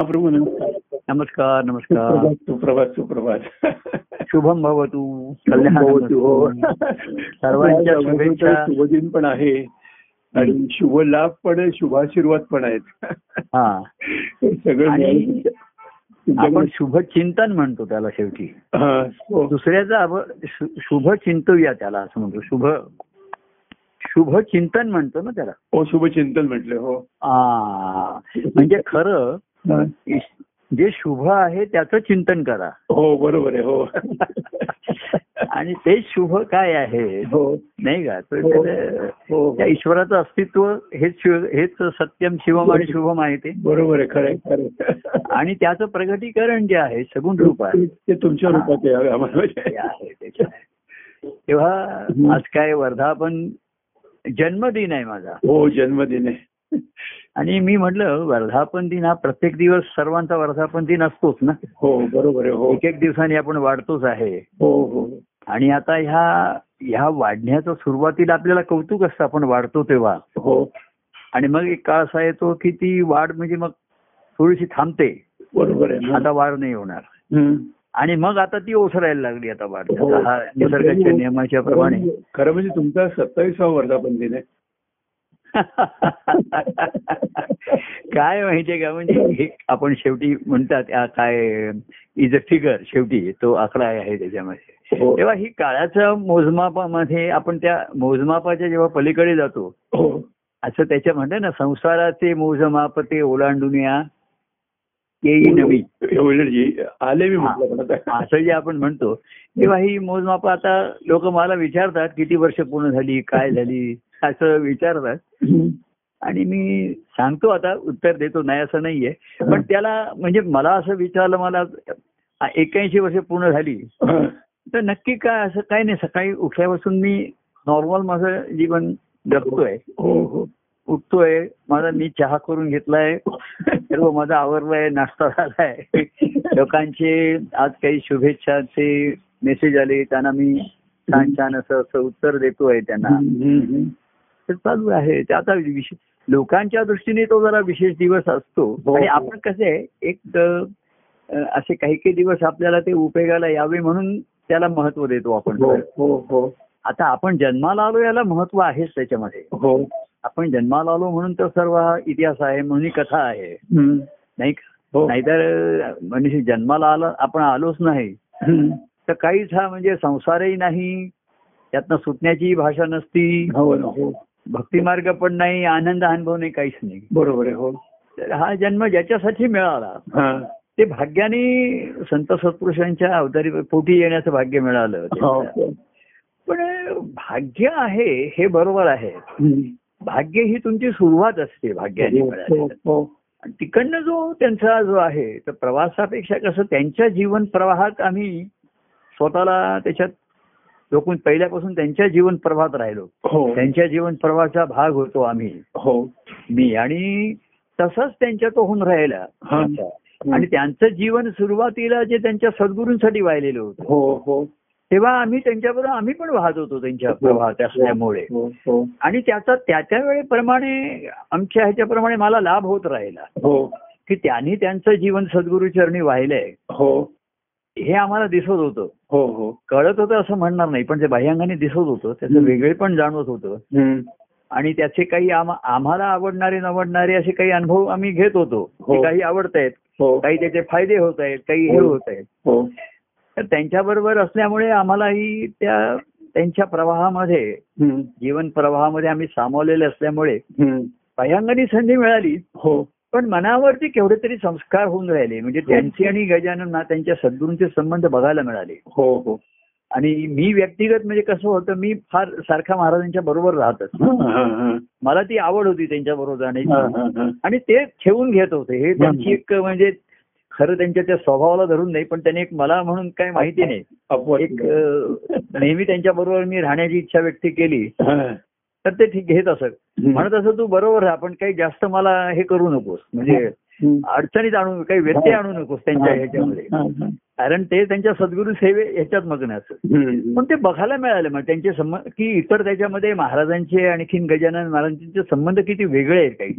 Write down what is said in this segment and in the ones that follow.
हा प्रभू नमस्कार नमस्कार। नमस्कार सुप्रभात सुप्रभात। शुभम भवतु। भवतु, हो. सर्वांच्या शुभेच्छा। शुभदिन पण आहे. आणि शुभ लाभ पण आहे शुभाशीर्वाद पण आहेत. हा. सगळं आपण शुभ चिंतन म्हणतो त्याला शेवटी. हा, हो. दुसऱ्याचा आपण शुभ चिंतूया त्याला असं म्हणतो. शुभ शुभ चिंतन म्हणतो ना त्याला. हो शुभचिंतन म्हटलं हो. आ, म्हणजे खरं हा. जे शुभ आहे त्याचं चिंतन करा. हो बरोबर आहे हो. आणि ते शुभ काय आहे हो. नाही का? हो. हो. त्या ईश्वराचं अस्तित्व हेच हेच सत्यम शिवम आणि शुभम आहे ते बरोबर आहे खरं खरं. आणि त्याचं प्रगटीकरण जे आहे सगुण रूप आहे. ते तुमच्या रूपात आहे. तेव्हा आज काय वर्धापन जन्मदिन आहे माझा. हो जन्मदिन आहे. आणि मी म्हटलं वर्धापन दिन हा प्रत्येक दिवस सर्वांचा वर्धापन दिन असतोच ना? हो बरोबर आहे हो. एक एक दिवसांनी आपण वाढतोच आहे. हो हो. आणि आता ह्या ह्या वाढण्याचं सुरुवातीला आपल्याला कौतुक असतं आपण वाढतो तेव्हा. हो. आणि मग एक काळ असा येतो की ती वाढ म्हणजे मग थोडीशी थांबते. बरोबर आहे आता वाढ नाही होणार. आणि मग आता ती ओसरायला लागली आता वाढ. हो. निसर्गाच्या नियमाच्या प्रमाणे. खरं म्हणजे तुमचा सत्तावीसावा वर्धापन दिन आहे. काय माहितीये का म्हणजे आपण शेवटी म्हणतात काय इज अ फिगर शेवटी तो आकडा आहे त्याच्यामध्ये. हो. तेव्हा ही काळाच्या मोजमापामध्ये आपण त्या मोजमापाच्या जेव्हा पलीकडे जातो हो. असं त्याच्या म्हणतात ना संसाराचे मोजमाप ते ओलांडून या येई नवी. एवढी आले मी असं जे आपण म्हणतो तेव्हा ही मोजमाप आता लोक मला विचारतात किती वर्ष पूर्ण झाली काय झाली असं विचारतात. आणि मी सांगतो आता उत्तर देतो नाही असं नाहीये. पण त्याला म्हणजे मला असं विचारलं मला एक्क्याऐंशी वर्ष पूर्ण झाली. तर नक्की काय असं काय नाही सकाळी उठल्यापासून मी नॉर्मल माझं जीवन जगतोय. हो हो. उठतोय माझा मी चहा करून घेतलाय सर्व माझा आवरलाय नाश्ता झालाय. लोकांचे आज काही शुभेच्छाचे मेसेज आले त्यांना मी छान छान असं असं उत्तर देतोय त्यांना. तर चालू आहे. ते आता विशेष लोकांच्या दृष्टीने तो जरा विशेष दिवस असतो. हो. आणि आपण कसं आहे एक असे काही काही दिवस आपल्याला ते उपयोगाला यावे म्हणून त्याला महत्त्व देतो आपण. हो हो हो. आता आपण जन्माला आलो याला महत्त्व आहेच त्याच्यामध्ये. हो. आपण जन्माला आलो म्हणून तर सर्व हा इतिहास आहे म्हणून ही कथा आहे. नाही का? हो. नाहीतर म्हणजे जन्माला आलं आपण आलोच नाही. तर काहीच हा म्हणजे संसारही नाही त्यातनं सुटण्याची भाषा नसती. हो हो. भक्तिमार्ग पण नाही आनंद अनुभव नाही काहीच नाही. बरोबर आहे हो. तर हा जन्म ज्याच्यासाठी मिळाला ते भाग्याने संत सत्पुरुषांच्या अवतारी पोटी येण्याचं भाग्य मिळालं. पण भाग्य आहे हे बरोबर आहे. भाग्य ही तुमची सुरुवात असते भाग्याने हो, हो, हो. आणि तिकडनं जो त्यांचा जो आहे तर प्रवासापेक्षा कसं त्यांच्या जीवन प्रवाहात आम्ही स्वतःला त्याच्यात लोकून पहिल्यापासून त्यांच्या जीवन प्रवाहात राहिलो. हो. त्यांच्या जीवन प्रवाहाचा भाग होतो आम्ही. हो. मी आणि तसंच त्यांच्या तो होऊन राहिला. आणि त्यांचं जीवन सुरुवातीला जे त्यांच्या सद्गुरूंसाठी वाहिलेलं होतं. हो हो. तेव्हा आम्ही त्यांच्याबरोबर आम्ही पण वाहत होतो त्यांच्या प्रवाहात असल्यामुळे. हो हो. आणि त्याचा त्या त्या वेळेप्रमाणे आमच्या ह्याच्याप्रमाणे मला लाभ होत राहिला. हो. की त्यांनी त्यांचं जीवन सद्गुरूचरणी वाहिलंय. हो. हे आम्हाला दिसत होतं. हो हो. कळत होतं असं म्हणणार नाही पण ते बाह्यांगाने दिसत होतं त्याचं. वेगळे पण जाणवत होतं. आणि त्याचे काही आम- आम्हाला आवडणारे नवडणारे असे काही अनुभव आम्ही घेत होतो हो. काही आवडत आहेत हो. काही त्याचे फायदे होत आहेत काही हे हो. होत आहेत हो. तर त्यांच्याबरोबर असल्यामुळे आम्हालाही त्या त्यांच्या प्रवाहामध्ये. जीवन प्रवाहामध्ये आम्ही सामावलेले असल्यामुळे. बाह्यांगाने संधी मिळाली. हो. पण मनावरती केवढे तरी संस्कार होऊन राहिले. म्हणजे त्यांचे आणि गजानन त्यांच्या सद्गुरूंचे संबंध बघायला मिळाले. हो हो. आणि मी व्यक्तिगत म्हणजे कसं होतं मी फार सारखा महाराजांच्या बरोबर राहतच. हा, हा, हा. मला ती आवड होती त्यांच्या बरोबर हा, जाण्याची हा, हा. आणि ते ठेवून घेत होते. हे त्यांची एक म्हणजे खरं त्यांच्या त्या स्वभावाला धरून नाही पण त्यांनी एक मला म्हणून काय माहिती नाही. एक नेहमी त्यांच्या बरोबर मी राहण्याची इच्छा व्यक्त केली. तर ते ठीक घेत असत म्हणत असं तू बरोबर राहा पण काही जास्त मला हे करू नकोस म्हणजे. अडचणीत आणू काही व्यत्यय आणू नकोस त्यांच्या ह्याच्यामध्ये. कारण ते त्यांच्या सद्गुरू सेवे याच्यात मग्न असत. पण ते बघायला मिळालं मग त्यांचे संबंध की इतर त्याच्यामध्ये महाराजांचे आणखीन गजानन महाराजांचे संबंध किती वेगळे आहेत काही.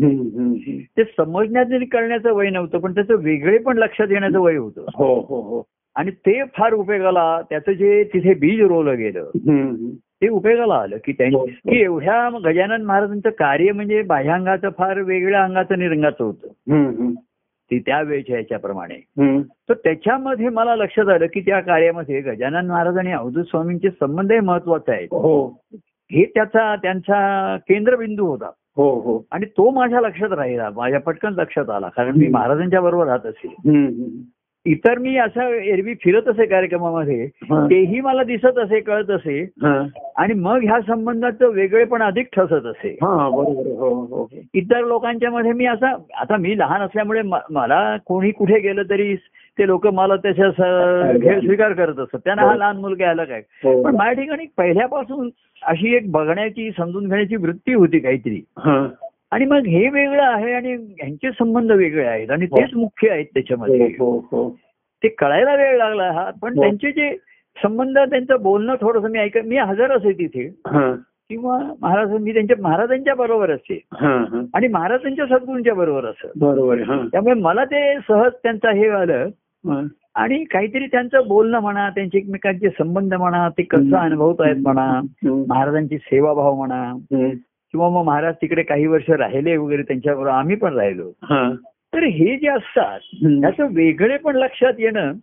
ते समजण्याचं आणि कळण्याचं वय नव्हतं पण त्याचं वेगळे पण लक्षात येण्याचं वय होतं हो हो हो आणि ते फार उपयोगाला त्याचं जे तिथे बीज रोवलं गेलं. ते उपयोगाला आलं की त्यांनी. की एवढ्या गजानन महाराजांचं कार्य म्हणजे बाह्यांगाचं फार वेगळ्या अंगाचं आणि रंगाचं होतं. ती त्यावेळेच्या ह्याच्याप्रमाणे. तर त्याच्यामध्ये मला लक्षात आलं की त्या कार्यामध्ये गजानन महाराज आणि अवधूत स्वामींचे संबंध हे महत्त्वाचे आहेत. हो. हे त्याचा त्यांचा केंद्रबिंदू होता. हो हो. आणि तो माझ्या लक्षात राहिला. माझ्या पटकन लक्षात आला. कारण मी. महाराजांच्या बरोबर राहत असेल. इतर मी असं एरवी फिरत असे कार्यक्रमामध्ये. तेही मला दिसत असे कळत असे. आणि मग ह्या संबंधाचं वेगळेपण अधिक ठसत असे हा. हो हो. इतर लोकांच्या मध्ये मी असा आता मी लहान असल्यामुळे मला कोणी कुठे गेलं तरी ते लोक मला त्याच्या स्वीकार करत असत त्यांना हा लहान मुलगा आला काय. पण माझ्या ठिकाणी पहिल्यापासून अशी एक बघण्याची समजून घेण्याची वृत्ती होती काहीतरी. आणि मग हे वेगळं आहे आणि यांचे संबंध वेगळे आहेत आणि तेच मुख्य आहेत त्याच्यामध्ये हो हो ते कळायला वेळ लागला हा पण हो. त्यांचे जे संबंध त्यांचं बोलणं थोडंसं मी ऐक मी हजर असे तिथे हा. किंवा महाराज मी त्यांच्या महाराजांच्या बरोबर असते हा. हा. आणि महाराजांच्या सद्गुरूंच्या बरोबर असत बरोबर. हा. त्यामुळे मला ते सहज त्यांचा हे आलं हा. आणि काहीतरी त्यांचं बोलणं म्हणा त्यांचे एकमेकांचे संबंध म्हणा ते कसं अनुभवत आहेत म्हणा. महाराजांची सेवाभाव म्हणा. किंवा मग महाराज तिकडे काही वर्ष राहिले वगैरे त्यांच्याबरोबर आम्ही पण राहिलो हा. तर हे जे असतात. त्याचं वेगळे पण लक्षात येणं.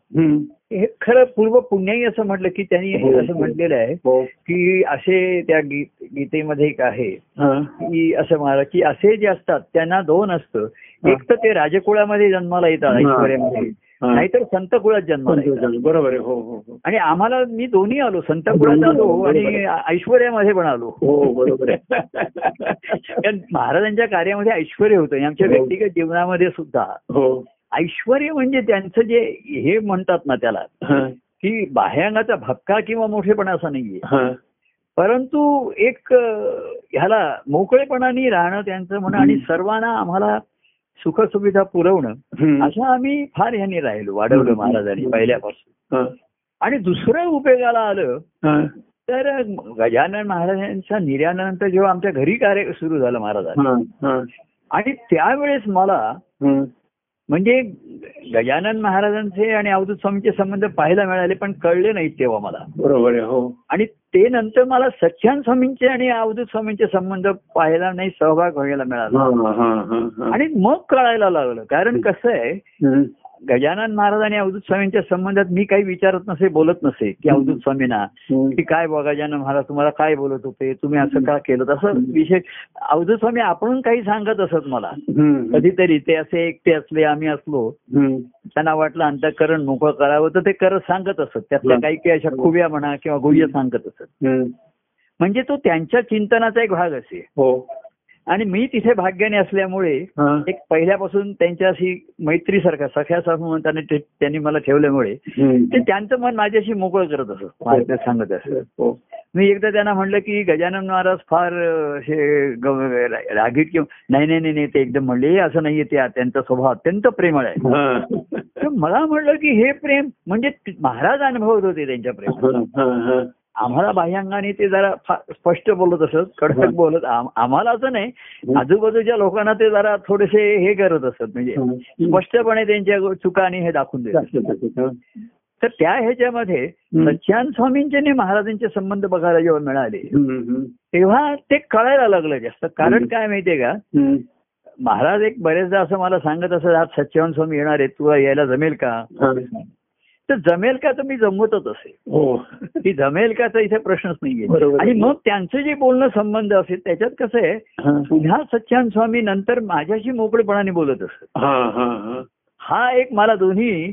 हे खरं पूर्व पुण्याही असं म्हटलं की त्यांनी हो. असं म्हटलेलं आहे हो. की असे त्या गीत गीतेमध्ये एक आहे हा. की असं महाराज की असे जे असतात त्यांना दोन असतं एक तर ते राजकुळामध्ये जन्माला येतात हा. ऐश्वर्यामध्ये हा. नाहीतर संत कुळात जन्माला येतात बरोबर आहे हो हो हो आणि आम्हाला मी दोन्ही आलो संत कुळात आलो आणि ऐश्वर्यामध्ये पण आलो हो बरोबर आहे कारण महाराजांच्या कार्यामध्ये ऐश्वर होतं आमच्या हो. व्यक्तिगत जीवनामध्ये सुद्धा हो ऐश्वर म्हणजे त्यांचं जे हे म्हणतात ना त्याला. की बाह्यांगाचा भपका किंवा मोठेपणा असा नाहीये. परंतु एक ह्याला मोकळेपणाने राहणं त्यांचं म्हणणं आणि सर्वांना आम्हाला सुखसुविधा पुरवणं. असं आम्ही फार ह्यांनी राहिलो वाढवलं महाराजांनी पहिल्यापासून. आणि दुसरं उपयोगाला आलं. तर गजानन महाराजांच्या निर्यानंतर जेव्हा आमच्या घरी कार्य सुरू झालं महाराजांचं. हा. आणि त्यावेळेस मला. म्हणजे गजानन महाराजांचे आणि अवधूत स्वामींचे संबंध पाहायला मिळाले पण कळले नाहीत तेव्हा मला. बरोबर हो. आणि ते नंतर मला सच्चान स्वामींचे आणि अवधूत स्वामींचे संबंध पाहायला नाही सहभाग व्हायला मिळाला. आणि मग कळायला लागलं. कारण कसं आहे. गजानन महाराज आणि अवधूत स्वामींच्या संबंधात मी काही विचारत नसे बोलत नसे की अवधूत स्वामींना हम्म. की काय बघा गजानन महाराज तुम्हाला काय बोलत होते तुम्ही असं का केलं? तसं विषय अवधूत स्वामी आपण काही सांगत असत मला. कधीतरी ते असे एकटे असले आम्ही असलो. त्यांना वाटलं अंतकरण मोकळं करावं तर ते करत सांगत असत. त्यातल्या काही काही अशा खुब्या म्हणा किंवा गुह्य सांगत असत. म्हणजे तो त्यांच्या चिंतनाचा एक भाग असे. हो. आणि मी तिथे भाग्याने असल्यामुळे हा. एक पहिल्यापासून त्यांच्याशी मैत्रीसारखा सख्यासारखं म्हणताना ते- त्यांनी मला ठेवल्यामुळे. ते त्यांचं मन माझ्याशी मोकळं करत असत ते सांगत असत हो मी एकदा त्यांना म्हणलं की गजानन महाराज फार रा- रागीट किंवा नाही नाही नाही नाही, ते एकदम म्हणले "हे असं नाहीये ते त्यांचा स्वभाव अत्यंत प्रेमळ आहे हा. तर मला म्हणलं की हे प्रेम म्हणजे महाराज अनुभवत होते त्यांच्या प्रेम हा, हा, हा. आम्हाला बाह्यांगाने ते जरा स्पष्ट बोलत असत कडक बोलत आम- आम्हाला असं नाही आजूबाजूच्या लोकांना ते जरा थोडेसे हे करत असत म्हणजे. स्पष्टपणे त्यांच्या चुका आणि हे दाखवून देत हा. तर त्या ह्याच्यामध्ये. सच्चान स्वामींचे आणि महाराजांचे संबंध बघायला जेव्हा मिळाले. तेव्हा ते कळायला लागलं जास्त कारण. काय माहितीये का. महाराज एक बरेचदा असं मला सांगत असत आज सच्चान स्वामी येणार आहेत तुला यायला जमेल का. तर जमेल का तर मी जमवतच असे हो ती जमेल का तर इथे प्रश्नच नाहीये. आणि मग त्यांचं जे बोलणं संबंध असेल त्याच्यात कसं आहे. पुन्हा सच्चान स्वामी नंतर माझ्याशी मोकळेपणाने बोलत असत हा, हा, हा. हा एक मला दोन्ही.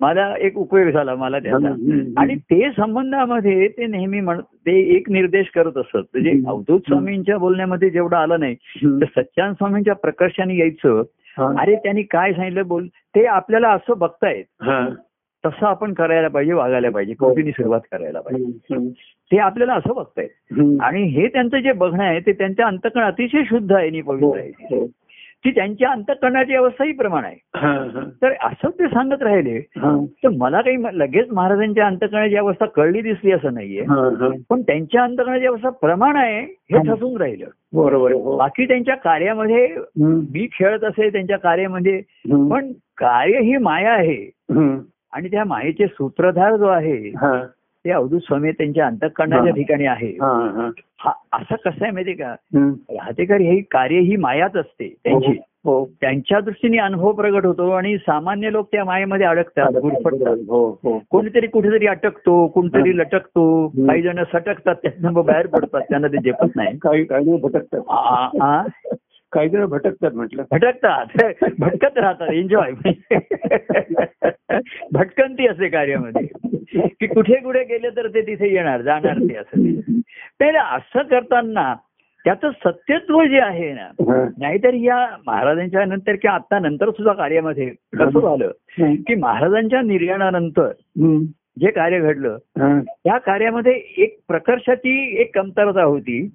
मला एक उपयोग झाला मला त्याचा. आणि ते संबंधामध्ये ते नेहमी म्हण ते एक निर्देश करत असत म्हणजे. अवधूत स्वामींच्या बोलण्यामध्ये जेवढं आलं नाही. तर सच्चान स्वामींच्या प्रकर्षाने यायचं. अरे त्यांनी काय सांगितलं बोल ते आपल्याला असं बघतायत. तसं आपण करायला पाहिजे वागायला पाहिजे. कोणतीही सुरुवात करायला पाहिजे. ते आपल्याला असं बघतायत हम्म. आणि हे त्यांचं जे बघणं आहे ते त्यांच्या अंतकण अतिशय शुद्ध आहे आणि हो, पवित्र आहे. हो. ती त्यांच्या अंतकरणाची अवस्थाही प्रमाण आहे. हा, हा, तर असं ते सांगत राहिले हा, तर मला काही लगेच महाराजांच्या अंतकरणाची अवस्था कळली दिसली असं नाहीये. हा, हा. पण त्यांच्या अंतकरणाची अवस्था प्रमाण आहे हे हा. ठसून राहिलं. बरोबर हो. बाकी त्यांच्या कार्यामध्ये मी खेळत असे त्यांच्या कार्यामध्ये पण कार्य ही माया आहे. आणि त्या मायेचे सूत्रधार जो आहे हा, ते अवधूत स्वामी त्यांच्या अंतकरणाच्या हा. ठिकाणी आहे. हा, हा. हा असं कसं आहे माहितीये का. राहतेकर हे कार्य ही मायाच असते त्यांची. हो त्यांच्या दृष्टीने अनुभव प्रगट होतो आणि सामान्य लोक त्या मायेमध्ये अडकतात गुरफटतात. हो हो. कोणीतरी कुठेतरी अटकतो कोणतरी लटकतो. काही जण सटकतात त्यातनं मग बाहेर पडतात त्यांना ते झेपत नाही. काही काही भटकतात. काही जण भटकतात म्हटलं भटकतात भटकत राहतात एन्जॉय भटकंती असते कार्यामध्ये की कुठे कुठे गेले तर ते तिथे येणार जाणार ते असं ते. असं करताना त्याचं सत्यत्व जे आहे ना. नाहीतर या महाराजांच्या नंतर किंवा आता नंतर सुद्धा कार्यामध्ये कसं झालं की महाराजांच्या निर्याणानंतर. जे कार्य घडलं. त्या कार्यामध्ये एक प्रकर्षाची एक कमतरता होती.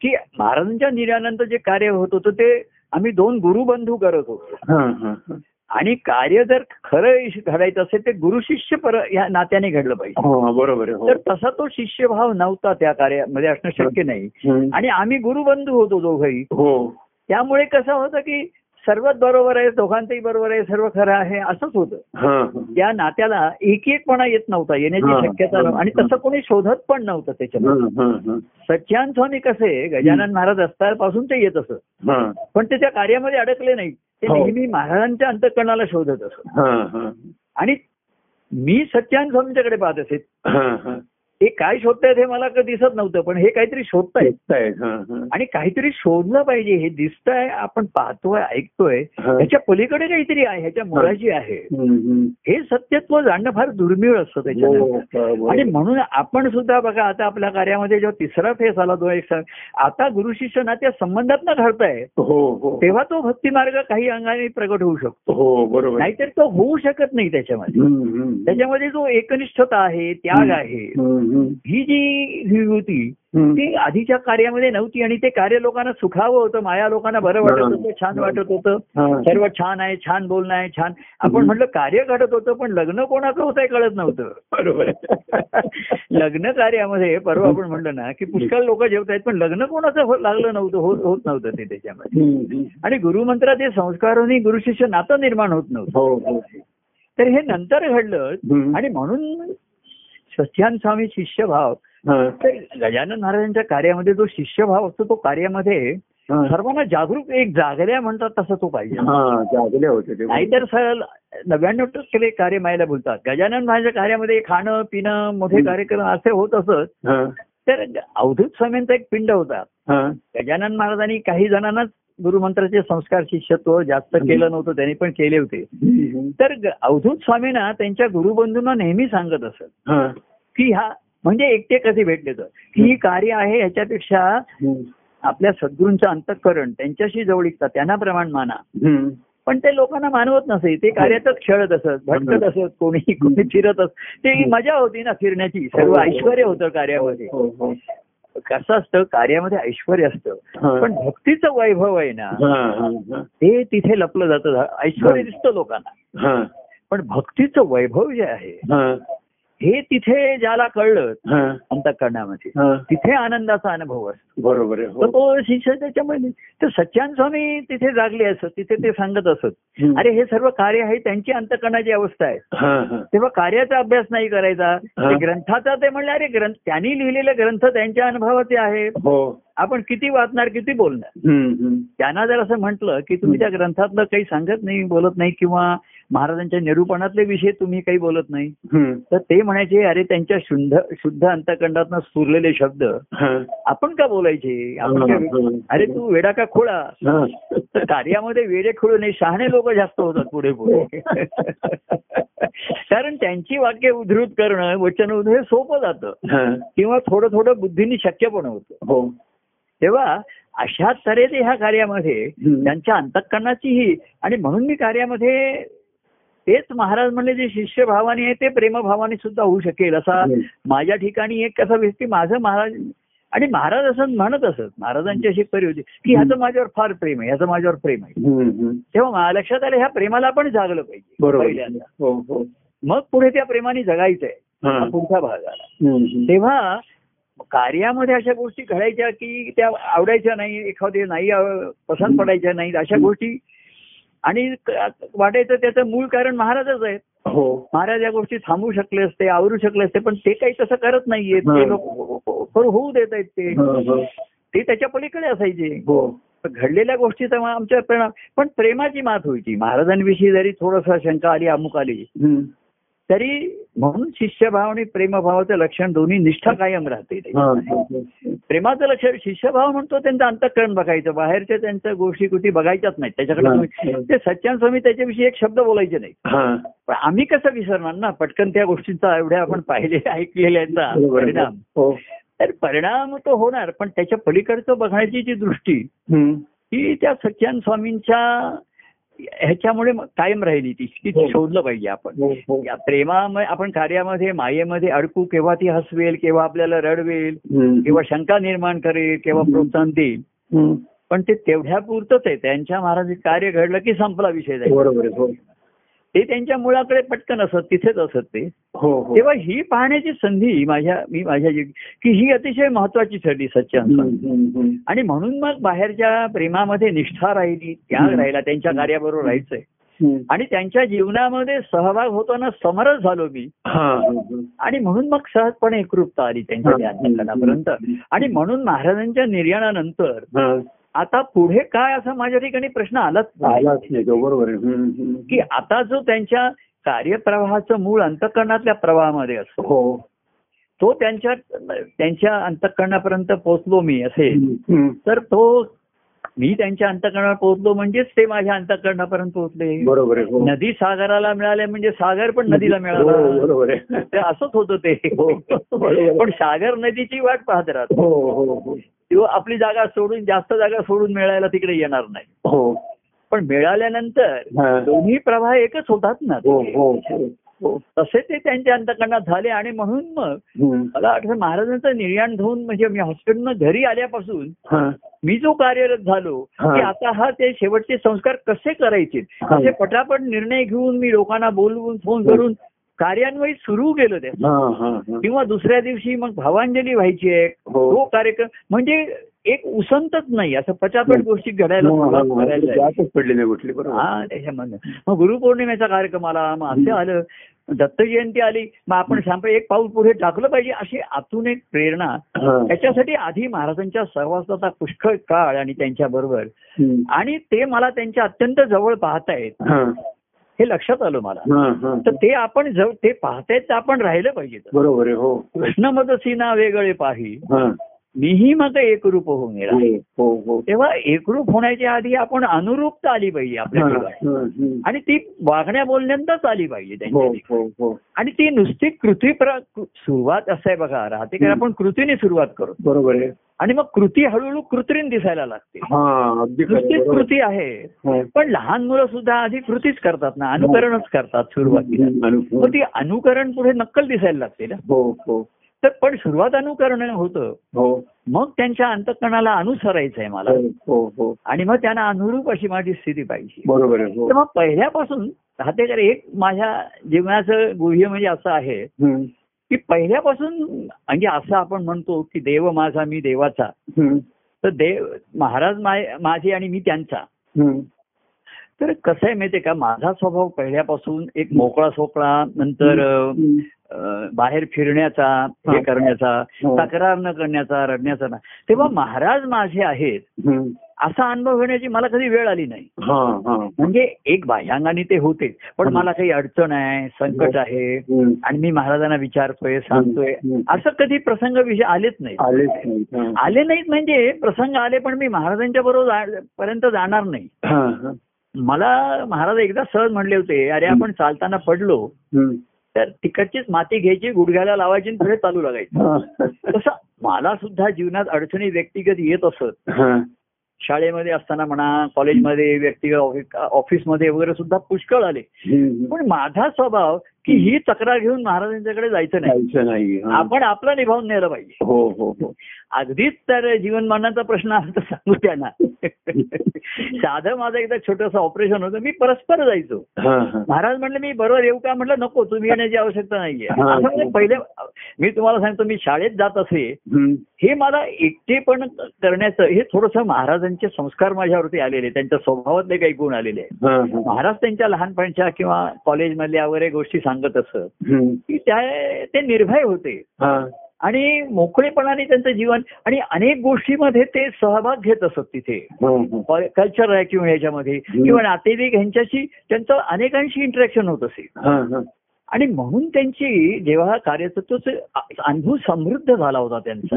की महाराजांच्या निर्यानंतर जे कार्य होत होतं ते आम्ही दोन गुरुबंधू करत होतो हा. हा. हा. आणि कार्य जर खरं घडायचं असेल ते गुरु शिष्य पर या नात्याने घडलं पाहिजे हो बरोबर आहे हो तर तसा तो शिष्यभाव नव्हता त्या कार्यामध्ये असणं शक्य नाही. आणि आम्ही गुरुबंधू होतो दोघंही हो त्यामुळे कसं होतं की सर्वच बरोबर आहे दोघांचंही बरोबर आहे सर्व खरं आहे असंच होतं. त्या नात्याला एक एकपणा येत नव्हता. येण्याची शक्यता आणि तसं कोणी शोधत पण नव्हतं त्याच्यामध्ये हा. हा. हा. सच्चान स्वामी कसे गजानन महाराज असतापासून ते येत असत. पण ते त्या कार्यामध्ये अडकले नाही ते हो. नेहमी महाराजांच्या अंतकरणाला शोधत असत. आणि मी सच्चान स्वामींच्याकडे पाहत असे हा. हा. हे काय शोधतायत हे मला दिसत नव्हतं पण हे काहीतरी शोधतायत. हा. हा. आणि काहीतरी शोधलं पाहिजे हे दिसतंय आपण पाहतोय ऐकतोय हा. ह्याच्या पलीकडे काहीतरी आहे ह्याच्या मुळाची आहे. हे सत्यत्व जाणणं फार दुर्मिळ असतं हो, त्याच्यानंतर बरोबर. आणि म्हणून आपण सुद्धा बघा आता आपल्या कार्यामध्ये जेव्हा तिसरा फेस आला तो एक आता गुरु शिष्य नात्या संबंधात न घडताय हो हो तेव्हा तो भक्ती मार्ग काही अंगाने प्रगट होऊ शकतो हो बरोबर नाहीतर तो होऊ शकत नाही त्याच्यामध्ये. त्याच्यामध्ये जो एकनिष्ठता आहे त्याग आहे. ही जी विभूती हम्म. ती आधीच्या कार्यामध्ये नव्हती आणि ते कार्य लोकांना सुखावं होतं माया लोकांना बरं वाटत होतं छान वाटत होतं. हा. सर्व छान आहे छान बोलणं आहे छान. आपण म्हटलं कार्य घडत होतं पण लग्न कोणाचं होतंय कळत नव्हतं. बरोबर. लग्न कार्यामध्ये परवा आपण म्हणलं ना की पुष्कळ लोक जेवत आहेत पण लग्न कोणाचं हो- लागलं नव्हतं होत होत नव्हतं ते त्याच्यामध्ये. आणि गुरुमंत्रात हे संस्कारांनी गुरु शिष्य नातं निर्माण होत नव्हतं. हो हो. तर हे नंतर घडलं. आणि म्हणून सत्यान स्वामी शिष्यभाव. तर गजानन महाराजांच्या कार्यामध्ये जो शिष्यभाव असतो तो कार्यामध्ये. सर्वांना जागरूक एक जागल्या म्हणतात तसं तो पाहिजे हा होते नाहीतर सर नव्याण्णव टक्के कार्य मायला बोलतात गजानन महाराजांच्या कार्यामध्ये खाणं पिणं मोठे कार्यक्रम असे होत असत. तर अवधूत स्वामींचा एक पिंड होता. गजानन महाराजांनी काही जणांनाच गुरुमंत्राचे संस्कार शिष्यत्व जास्त केलं नव्हतं त्यांनी पण केले होते. तर अवधूत स्वामींना त्यांच्या गुरुबंधूंना नेहमी सांगत असत हा. की हा म्हणजे एकटे कसे भेटले तर? ही कार्य आहे ह्याच्यापेक्षा. आपल्या सद्गुरूंचं अंतःकरण त्यांच्याशी जवळीकता त्यांना प्रमाण माना. पण ते लोकांना मानवत नसे ते कार्यातच खेळत असत भटकत असत कोणी कोणी फिरत असत. ते मजा होती ना फिरण्याची सर्व ऐश्वर होतं कार्यामध्ये. हो हो. कसं असतं कार्यामध्ये ऐश्वर असतं. पण भक्तीचं वैभव आहे ना. ते तिथे लपलं जातं ऐश्वर दिसतं लोकांना. पण भक्तीचं वैभव जे आहे हा. तिथे ज्याला कळलं. अंतकरणामध्ये. तिथे आनंदाचा अनुभव असतो बरोबर आहे हो तो शिष्य त्याच्यामध्ये तर सच्चान स्वामी तिथे जागले असत तिथे ते सांगत असत. अरे हे सर्व कार्य आहे त्यांची अंतकरणाची अवस्था आहे. तेव्हा कार्याचा अभ्यास नाही करायचा. ते ग्रंथाचा ते म्हणले अरे ग्रंथ त्यांनी लिहिलेले ग्रंथ त्यांच्या अनुभवाचे आहेत हो आपण किती वाचणार किती बोलणार. त्यांना जर असं म्हटलं की तुम्ही त्या ग्रंथातलं काही सांगत नाही बोलत नाही किंवा महाराजांच्या निरूपणातले विषय तुम्ही काही बोलत नाही. तर ते म्हणायचे अरे त्यांच्या शुद्ध शुद्ध अंतकंडातनं स्फुरलेले शब्द हा. आपण का बोलायचे आपण हा, हा. अरे तू वेडा का खोळा हा. तर कार्यामध्ये वेडे खोळू नाही शहाणे लोक जास्त होतात पुढे पुढे कारण त्यांची वाक्य उद्धृत करणं वचन उद्धृत हे सोपं जातं हा. किंवा थोडं थोडं बुद्धीने शक्य पण होतं हो तेव्हा अशा तऱ्हेने ह्या कार्यामध्ये. त्यांच्या अंतकरणाचीही आणि म्हणून मी कार्यामध्ये तेच महाराज म्हणले जे शिष्यभावाने आहे ते प्रेमभावाने सुद्धा होऊ शकेल. असा हम्म. माझ्या ठिकाणी एक कसा व्यक्ती माझं महाराज आणि महाराज असं म्हणत असत महाराजांची अशी परी होती की ह्याचं माझ्यावर फार प्रेम आहे ह्याचं माझ्यावर प्रेम आहे. तेव्हा मला लक्षात आलं ह्या प्रेमाला आपण जागलं पाहिजे हो हो. मग पुढे त्या प्रेमाने जगायचंय हा. हा. पुढचा भाग आला. हम्म, हम्म. तेव्हा कार्यामध्ये अशा गोष्टी घडायच्या की त्या आवडायच्या नाही एखाद्या नाही पसंत पडायच्या नाहीत अशा गोष्टी आणि वाटायचं त्याचं मूळ कारण महाराजच आहेत. हो. महाराज या गोष्टी थांबवू शकले असते आवरू शकले असते पण ते काही तसं करत नाहीये हा. ते लोक होऊ देत आहेत ते. हा, हा. ते त्याच्या पलीकडे असायचे. हो. घडलेल्या गोष्टीचा आमच्या पण प्रेमाची मात व्हायची. महाराजांविषयी जरी थोडस शंका आली अमुक आली. तरी म्हणून शिष्यभाव आणि प्रेमभावाचं लक्षण दोन्ही निष्ठा कायम राहते हा. हा, हा. प्रेमाचं लक्षण शिष्यभाव म्हणतो त्यांचं अंतकरण बघायचं बाहेरच्या त्यांच्या गोष्टी कुठे बघायच्याच नाही त्याच्याकडे हा, हा. ते सच्चान स्वामी त्याच्याविषयी एक शब्द बोलायचे नाही हा. पण आम्ही कसं विसरणार ना पटकन त्या गोष्टींचा एवढ्या आपण पाहिले ऐकलेल्याचा आहे. परिणाम हो तर परिणाम तो होणार पण त्याच्या पलीकडचं बघण्याची जी दृष्टी. ही त्या सच्चान स्वामींच्या ह्याच्यामुळे कायम राहिली ती की हो. शोधलं पाहिजे आपण हो, हो. या प्रेमामध्ये आपण कार्यामध्ये मायेमध्ये अडकू केव्हा ती हसवेल केव्हा आपल्याला रडवेल. किंवा शंका निर्माण करेल केव्हा. प्रोत्साहन देईल. पण ते तेवढ्या पुरतच आहे त्यांच्या महाराज कार्य घडलं की संपला विषय जाईल ते त्यांच्या मुळाकडे पटकन असत तिथेच असत ते हो हो तेव्हा ही पाहण्याची संधी माझ्या मी माझ्या की ही अतिशय महत्वाची ठरली हम्म. आणि म्हणून मग बाहेरच्या प्रेमामध्ये निष्ठा राहिली त्याग. राहिला त्यांच्या कार्याबरोबर राहायचंय. आणि त्यांच्या जीवनामध्ये सहभाग होताना समरस झालो मी. आणि म्हणून मग सहजपणे एकरूपता आली त्यांच्या आणि म्हणून महाराजांच्या निर्याणानंतर. आता पुढे काय असा माझ्या ठिकाणी प्रश्न आलाच नाही. बरोबर. की आता जो त्यांच्या कार्यप्रवाहाचं मूळ अंतकरणातल्या प्रवाहामध्ये असतो हो. तो त्यांच्या त्यांच्या अंतकरणापर्यंत पोहोचलो मी असे. तर तो मी त्यांच्या अंतकरणावर पोहोचलो म्हणजेच ते माझ्या अंतकरणापर्यंत पोहोचले. बरोबर हो. नदी सागराला मिळाले म्हणजे सागर पण नदीला हो, मिळाला. बरोबर आहे. ते असंच होतं ते. हो, बरोबर. पण सागर नदीची वाट पाहत राहतो. हो हो हो किंवा आपली जागा सोडून जास्त जागा सोडून मिळायला तिकडे येणार नाही हो पण मिळाल्यानंतर. दोन्ही प्रवाह एकच होतात ना हो हो हो तसे ते त्यांच्या अंतकरणात झाले आणि म्हणून मग. मला आठवतं महाराजांचं निर्याण होऊन म्हणजे मी हॉस्पिटलनं घरी आल्यापासून. मी जो कार्यरत झालो. की आता हा ते शेवटचे संस्कार कसे करायचे. असे पटापट निर्णय घेऊन मी लोकांना बोलवून फोन करून कार्यान्वयी सुरू केलं ते. हा, हा, हा. किंवा दुसऱ्या दिवशी मग भावांजली व्हायची आहे. हो. तो कार्यक्रम म्हणजे एक उसंतच नाही असं पटापट गोष्टी घडायला हा, हा, त्याच्यामध्ये मग. गुरुपौर्णिमेचा कार्यक्रम आला मग असं आलं. दत्त जयंती आली मग आपण सांगतो एक पाऊल पुढे टाकलं पाहिजे अशी आतून एक प्रेरणा. त्याच्यासाठी आधी महाराजांच्या सहवासाचा पुष्कळ काळ आणि त्यांच्या बरोबर हम्म. आणि ते मला त्यांच्या अत्यंत जवळ पाहतायत. हा. हे लक्षात आलं मला हा, हा. तर ते आपण ते पाहतायत ते आपण राहिलं पाहिजे बरोबर हो कृष्ण मदसीना वेगळे पाही हा. मीही मग एकरूप होऊन हो राहील हो हो तेव्हा एकरूप होण्याच्या आधी आपण अनुरूपता आली पाहिजे आपल्या हा, ठिकाणी हा. आणि ती वागण्या बोलण्यातच आली पाहिजे हो त्यांच्या. हो हो आणि ती नुसती कृती सुरुवात असं आहे बघा राहते कारण आपण कृतीने सुरुवात करू बरोबर आहे आणि मग कृती हळूहळू कृत्रिम दिसायला लागते. हा बरोबर. कृती आहे. हो. पण लहान मुलं सुद्धा आधी कृतीच करतात ना अनुकरणच करतात सुरुवातीला. मग ती अनुकरण पुढे नक्कल दिसायला लागते ना. हो हो. तर पण सुरुवात अनुकरण होतं. हो. मग त्यांच्या अंतकरणाला अनुसरायचं आहे मला. हो हो हो. आणि मग त्यांना अनुरूप अशी माझी स्थिती पाहिजे. बरोबर आहे हो. तर मग पहिल्यापासून राहते तर एक माझ्या जीवनाचं गुह्य म्हणजे असं आहे की पहिल्यापासून म्हणजे असं आपण म्हणतो की देव माझा मी देवाचा. तर देव महाराज माझे आणि मी त्यांचा. तर कसं आहे माहितीये का? माझा स्वभाव पहिल्यापासून एक मोकळा सोकळा नंतर बाहेर फिरण्याचा हे. करण्याचा हो. तक्रार न करण्याचा रडण्याचा. ना तेव्हा महाराज माझे आहेत. असा अनुभव घेण्याची मला कधी वेळ आली नाही हा हा म्हणजे एक बाह्यांगाने ते होते पण. मला काही अडचण आहे संकट. आहे. आणि मी महाराजांना विचारतोय सांगतोय. असं कधी प्रसंग विषय आलेच नाही. आले नाहीत म्हणजे प्रसंग आले पण मी महाराजांच्या बरोबर पर्यंत जाणार नाही. मला महाराज एकदा सहज म्हणले होते अरे आपण चालताना पडलो. तर तिकडचीच माती घ्यायची गुडघ्याला लावायची आणि पुढे चालू लागायची. तसं मला सुद्धा जीवनात अडचणी व्यक्तिगत येत असत. शाळेमध्ये असताना म्हणा कॉलेजमध्ये व्यक्तिगत ऑफिस- ऑफिसमध्ये वगैरे सुद्धा पुष्कळ आले. पण माझा स्वभाव की ही तक्रार घेऊन महाराजांच्याकडे जायचं नाही. हा. आपण आपलं निभावून नेलं पाहिजे. हो हो हो. अगदीच तर जीवनमानाचा प्रश्न आला तर सांगू त्यांना. साधं माझं एकदा छोटस ऑपरेशन होतं. मी परस्पर जायचो. हा हा. महाराज म्हणले मी बरोबर येऊ का? म्हटलं नको तुम्ही येण्याची आवश्यकता नाहीये. हा. असं म्हणजे पहिले मी तुम्हाला सांगतो मी शाळेत जात असे. हे मला एकटेपण करण्याचं हे थोडंसं महाराजांचे संस्कार माझ्यावरती आलेले त्यांच्या स्वभावातले काही गुण आलेले. आहेत हा, हा. महाराज त्यांच्या लहानपणच्या किंवा कॉलेजमधल्या वगैरे गोष्टी सांगत असत. की त्या ते निर्भय होते हा. आणि मोकळेपणाने त्यांचं जीवन आणि अनेक गोष्टीमध्ये ते सहभाग घेत असत तिथे हा, हा. कल्चर किंवा ह्याच्यामध्ये किंवा नातेवाईक ह्यांच्याशी त्यांचं अनेकांशी इंटरॅक्शन होत असे हा, हा. आणि म्हणून त्यांची जेव्हा कार्यतत्वच अनुभव समृद्ध झाला होता त्यांचा.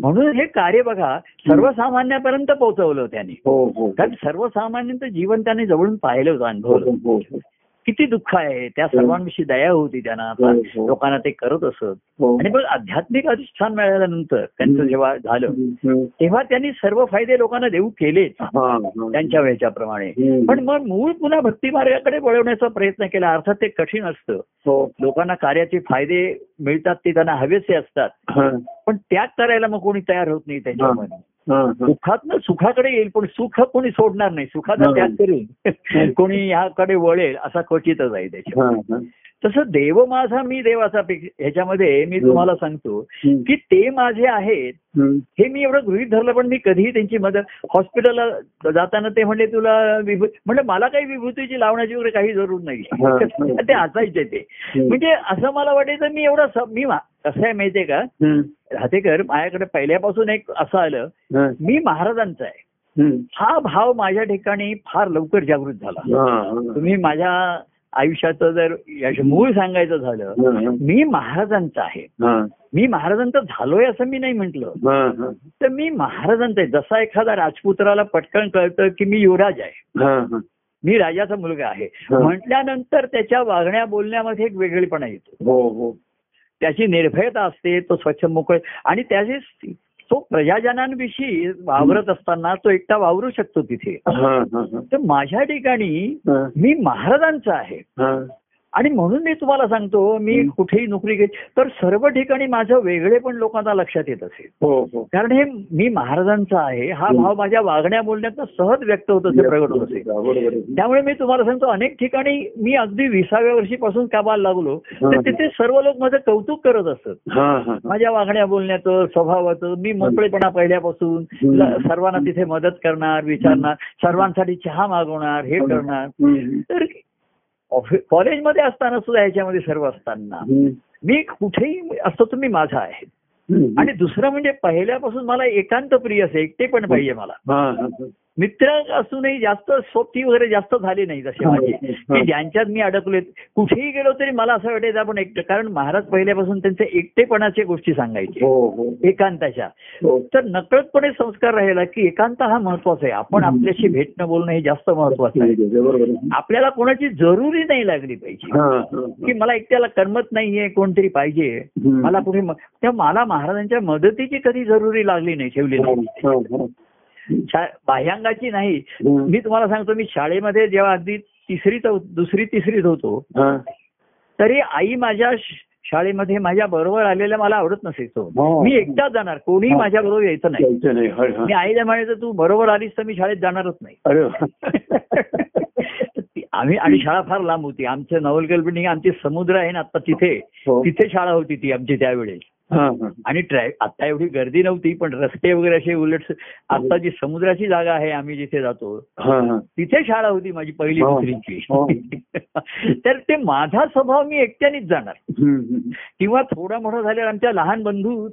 म्हणून हे कार्य बघा सर्वसामान्यापर्यंत पोहोचवलं त्यांनी हो हो कारण सर्वसामान्यांचं जीवन त्यांनी जवळून पाहिलं होतं अनुभवलं हो हो किती दुःख आहे. त्या सर्वांविषयी दया होती त्यांना. हो, हो. लोकांना ते करत असत. हो. आणि मग आध्यात्मिक अधिष्ठान मिळाल्यानंतर त्यांचं. जेव्हा झालं. तेव्हा त्यांनी सर्व फायदे लोकांना देऊ केलेच. त्यांच्या वेळच्याप्रमाणे. पण मग मूळ पुन्हा भक्ती मार्गाकडे वळवण्याचा प्रयत्न केला. अर्थात ते कठीण असतं. लोकांना कार्याचे फायदे मिळतात ते त्यांना हवेसे असतात. पण त्याग करायला मग कोणी तयार होत नाही त्याच्यामध्ये. सुखातनं सुखाकडे येईल पण सुख कोणी सोडणार नाही. सुखाचा. त्याग करेल. कोणी ह्याकडे वळेल असा क्वचितच आहे त्याच्या. तसं देव माझा मी देवाचा ह्याच्यामध्ये मी तुम्हाला सांगतो. की ते माझे आहेत. हे मी एवढं गृहित धरलं पण मी कधीही त्यांची मदत हॉस्पिटलला जाताना ते म्हणले तुला विभूती म्हणजे मला काही विभूतीची लावण्याची वगैरे काही जरूर नाही. ते असायचे ते. म्हणजे असं मला वाटायचं मी एवढं मी कसं आहे माहितीये का. राहतेकर माझ्याकडे पहिल्यापासून एक असं आलं. मी महाराजांचा आहे. हा भाव माझ्या ठिकाणी फार लवकर जागृत झाला. तुम्ही माझ्या आयुष्याचं जर मूळ सांगायचं झालं मी महाराजांचा आहे. मी महाराजांचा झालोय असं मी नाही म्हंटल. तर मी महाराजांचा आहे जसा एखादा राजपुत्राला पटकन कळतं की मी युवराज आहे. मी राजाचा मुलगा आहे. म्हटल्यानंतर त्याच्या वागण्या बोलण्यामध्ये एक वेगळेपणा येतो हो हो त्याची निर्भयता असते तो स्वच्छ मोकळे आणि त्याचे तो प्रजाजनांविषयी वावरत असताना तो एकटा वावरू शकतो तिथे हा, हा, हा. तर माझ्या ठिकाणी मी महाराजांचा आहे हा. आणि म्हणून मी तुम्हाला सांगतो मी हं. कुठेही नोकरी घेत तर सर्व ठिकाणी माझं वेगळे पण लोकांना लक्षात येत असेल हो हो कारण हे मी महाराजांचा आहे हा हं. भाव माझ्या वागण्या बोलण्यात सहज व्यक्त होत असे प्रगट होत असेल. त्यामुळे मी तुम्हाला सांगतो अनेक ठिकाणी मी अगदी विसाव्या वर्षीपासून कामाला लागलो तर हं. तिथे सर्व लोक माझं कौतुक करत असत हा, हा, हा. माझ्या वागण्या बोलण्याचं स्वभावाचं मी मोकळेपणा पहिल्यापासून हं. सर्वांना तिथे मदत करणार विचारणार सर्वांसाठी चहा मागवणार हे करणार हम्म. तर कॉलेजमध्ये असताना सुद्धा ह्याच्यामध्ये सर्व असताना. मी कुठेही असतो तुम्ही माझा आहे. आणि दुसरं म्हणजे पहिल्यापासून मला एकांत प्रिय असे एकटे पण पाहिजे मला. मित्र असूनही जास्त सोबती वगैरे जास्त झाली नाही जसे माझे. की ज्यांच्यात मी अडकलोय कुठेही गेलो तरी मला असं वाटायचं आपण एकटं कारण महाराज पहिल्यापासून त्यांचे एकटेपणाच्या गोष्टी सांगायचे. हो हो. एकांताच्या. हो. तर नकळतपणे संस्कार राहिला की एकांत हा महत्त्वाचा आहे. आपण. आपल्याशी भेटणं बोलणं हे जास्त महत्वाचं आहे. आपल्याला कोणाची जरुरी नाही लागली पाहिजे. की मला एकट्याला करमत नाहीये कोणतरी पाहिजे. मला कुठे त्या मला महाराजांच्या मदतीची कधी जरुरी लागली नाही ठेवली नाही. बाह्यांगाची नाही. मी तुम्हाला सांगतो मी शाळेमध्ये जेव्हा अगदी तिसरीत दुसरी तिसरीत होतो. तरी आई माझ्या शाळेमध्ये माझ्या बरोबर आलेल्या मला आवडत नसायचो हो. मी एकटाच जाणार कोणीही हा. माझ्या बरोबर यायचं नाही हा. मी आईला म्हणायचं तू बरोबर आलीस तर मी शाळेत जाणारच नाही आम्ही आणि शाळा फार लांब होती आमचं नवलकल बिल्डिंग आमचे समुद्र आहे ना आता तिथे हो. तिथे शाळा होती ती आमची त्यावेळेस. आणि ट्रॅ आता एवढी गर्दी नव्हती पण रस्ते वगैरे असे उलट आता जी समुद्राची जागा आहे आम्ही जिथे जातो. तिथे शाळा होती माझी पहिली हो. दुसरीची हो. तर ते माझा स्वभाव मी एकट्यानेच जाणार. किंवा थोडा मोठा झाल्यावर आमच्या लहान बंधू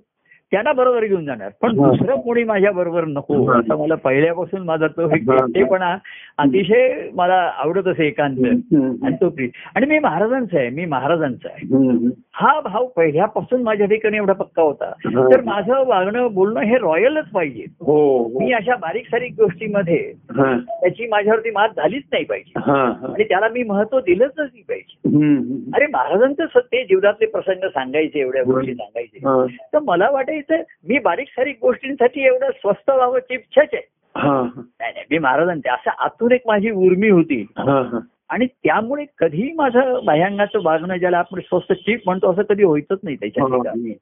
त्यांना बरोबर घेऊन जाणार पण. दुसरं कोणी माझ्या बरोबर नको. असं मला पहिल्यापासून माझा तो एक. एकटेपणा अतिशय मला आवडत असे एकांत. आणि तो प्रिय आणि मी महाराजांचा आहे मी महाराजांचा आहे. हा भाव पहिल्यापासून माझ्या ठिकाणी एवढा पक्का होता. तर माझं वागणं बोलणं हे रॉयलच पाहिजे हो हो. मी अशा बारीक सारीक गोष्टीमध्ये त्याची माझ्यावरती मात झालीच नाही पाहिजे. आणि त्याला मी महत्त्व दिलंच नाही पाहिजे. अरे महाराजांचं सत्य जीवनातले प्रसंग सांगायचे एवढ्या गोष्टी सांगायचे तर मला वाटायचं मी बारीक सारीक गोष्टींसाठी एवढं स्वस्त व्हावं इच्छाच आहे नाही नाही मी महाराजांचे असं आतून एक माझी उर्मी होती. आणि त्यामुळे कधी माझं बाह्यांगाचं वागणं ज्याला आपण स्वस्त चीप म्हणतो असं कधी व्हायचंच नाही त्याच्या हो.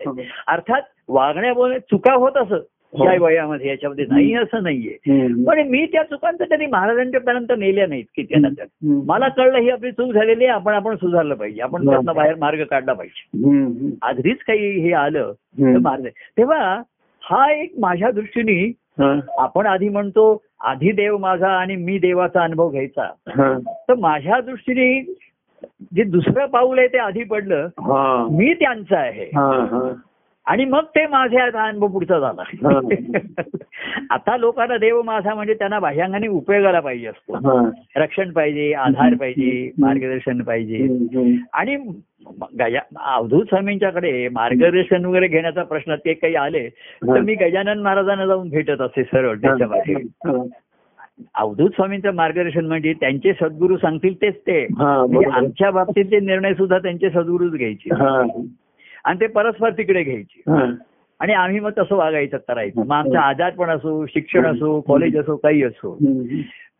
हो. अर्थात वागण्यामुळे चुका होत असं. या वयामध्ये याच्यामध्ये नाही असं नाहीये. पण मी त्या चुकांचं कधी महाराजांच्या पर्यंत नेल्या नाहीत की त्यांना हम्म. मला कळलं ही आपली चूक झालेली आहे आपण आपण सुधारलं पाहिजे आपण हो. त्यातनं बाहेर मार्ग काढला पाहिजे. आधीच काही हे आलं तर. मार्ग तेव्हा हा एक माझ्या दृष्टीने हा. आपण आधी म्हणतो आधी देव माझा आणि मी देवाचा अनुभव घ्यायचा हा. तर माझ्या दृष्टीने जे दुसरं पाऊल आहे ते आधी पडलं हा. मी त्यांचं आहे हा. हा. आणि मग ते माझे आता अनुभव पुढचा झाला. आता लोकांना देव माझा म्हणजे त्यांना बाह्यांगाने उपयोगाला पाहिजे असतो. रक्षण पाहिजे आधार पाहिजे मार्गदर्शन पाहिजे. आणि अवधूत स्वामींच्याकडे मार्गदर्शन वगैरे घेण्याचा प्रश्न ते काही आले तर मी गजानन महाराजांना जाऊन भेटत असे सरळ त्याच्यामध्ये हा. अवधूत स्वामींचं मार्गदर्शन म्हणजे त्यांचे सद्गुरू सांगतील तेच ते म्हणजे. आमच्या बाबतीतले निर्णय सुद्धा त्यांचे सद्गुरूच घ्यायचे. आणि ते परस्पर तिकडे घ्यायचे. आणि आम्ही मग तसं वागायचं करायचं. मग आमचा आजारपण असो शिक्षण असो कॉलेज असो काही असो.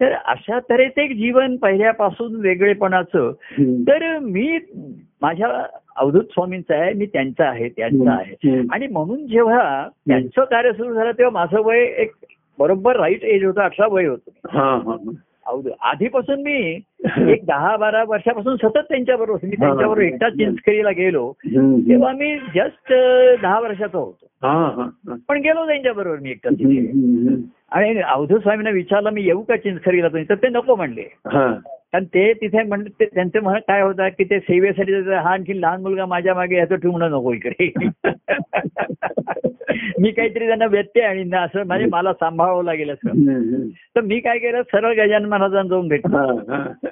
तर अशा तऱ्हेचं एक जीवन पहिल्यापासून वेगळेपणाचं. तर मी माझ्या अवधूत स्वामींचं आहे मी त्यांचं आहे त्यांचं आहे. आणि म्हणून जेव्हा त्यांचं कार्य सुरू झालं तेव्हा माझं वय एक बरोबर राईट एज होतं अठरा वय होतं. आधीपासून मी एक दहा बारा वर्षापासून सतत त्यांच्याबरोबर. मी त्यांच्याबरोबर एकटा चिंचकरीला गेलो. तेव्हा मी जस्ट दहा वर्षाचा होतो. पण गेलो त्यांच्याबरोबर मी एकटा तिथे हम्म. आणि अवधूत स्वामींना विचारलं मी येऊ का चिंचखरीला तुम्ही तर ते नको म्हणले. कारण ते तिथे म्हणले ते- त्यांचं म्हणत काय होतं की ते सेवेसाठी हा आणखी लहान मुलगा माझ्या मागे याचं ठेवणं नको इकडे मी काहीतरी त्यांना व्यत्यय आणि ना असं म्हणजे मला सांभाळावं लागेल असं. तर मी काय केलं सरळ गजानन महाराजांना जाऊन भेटलो.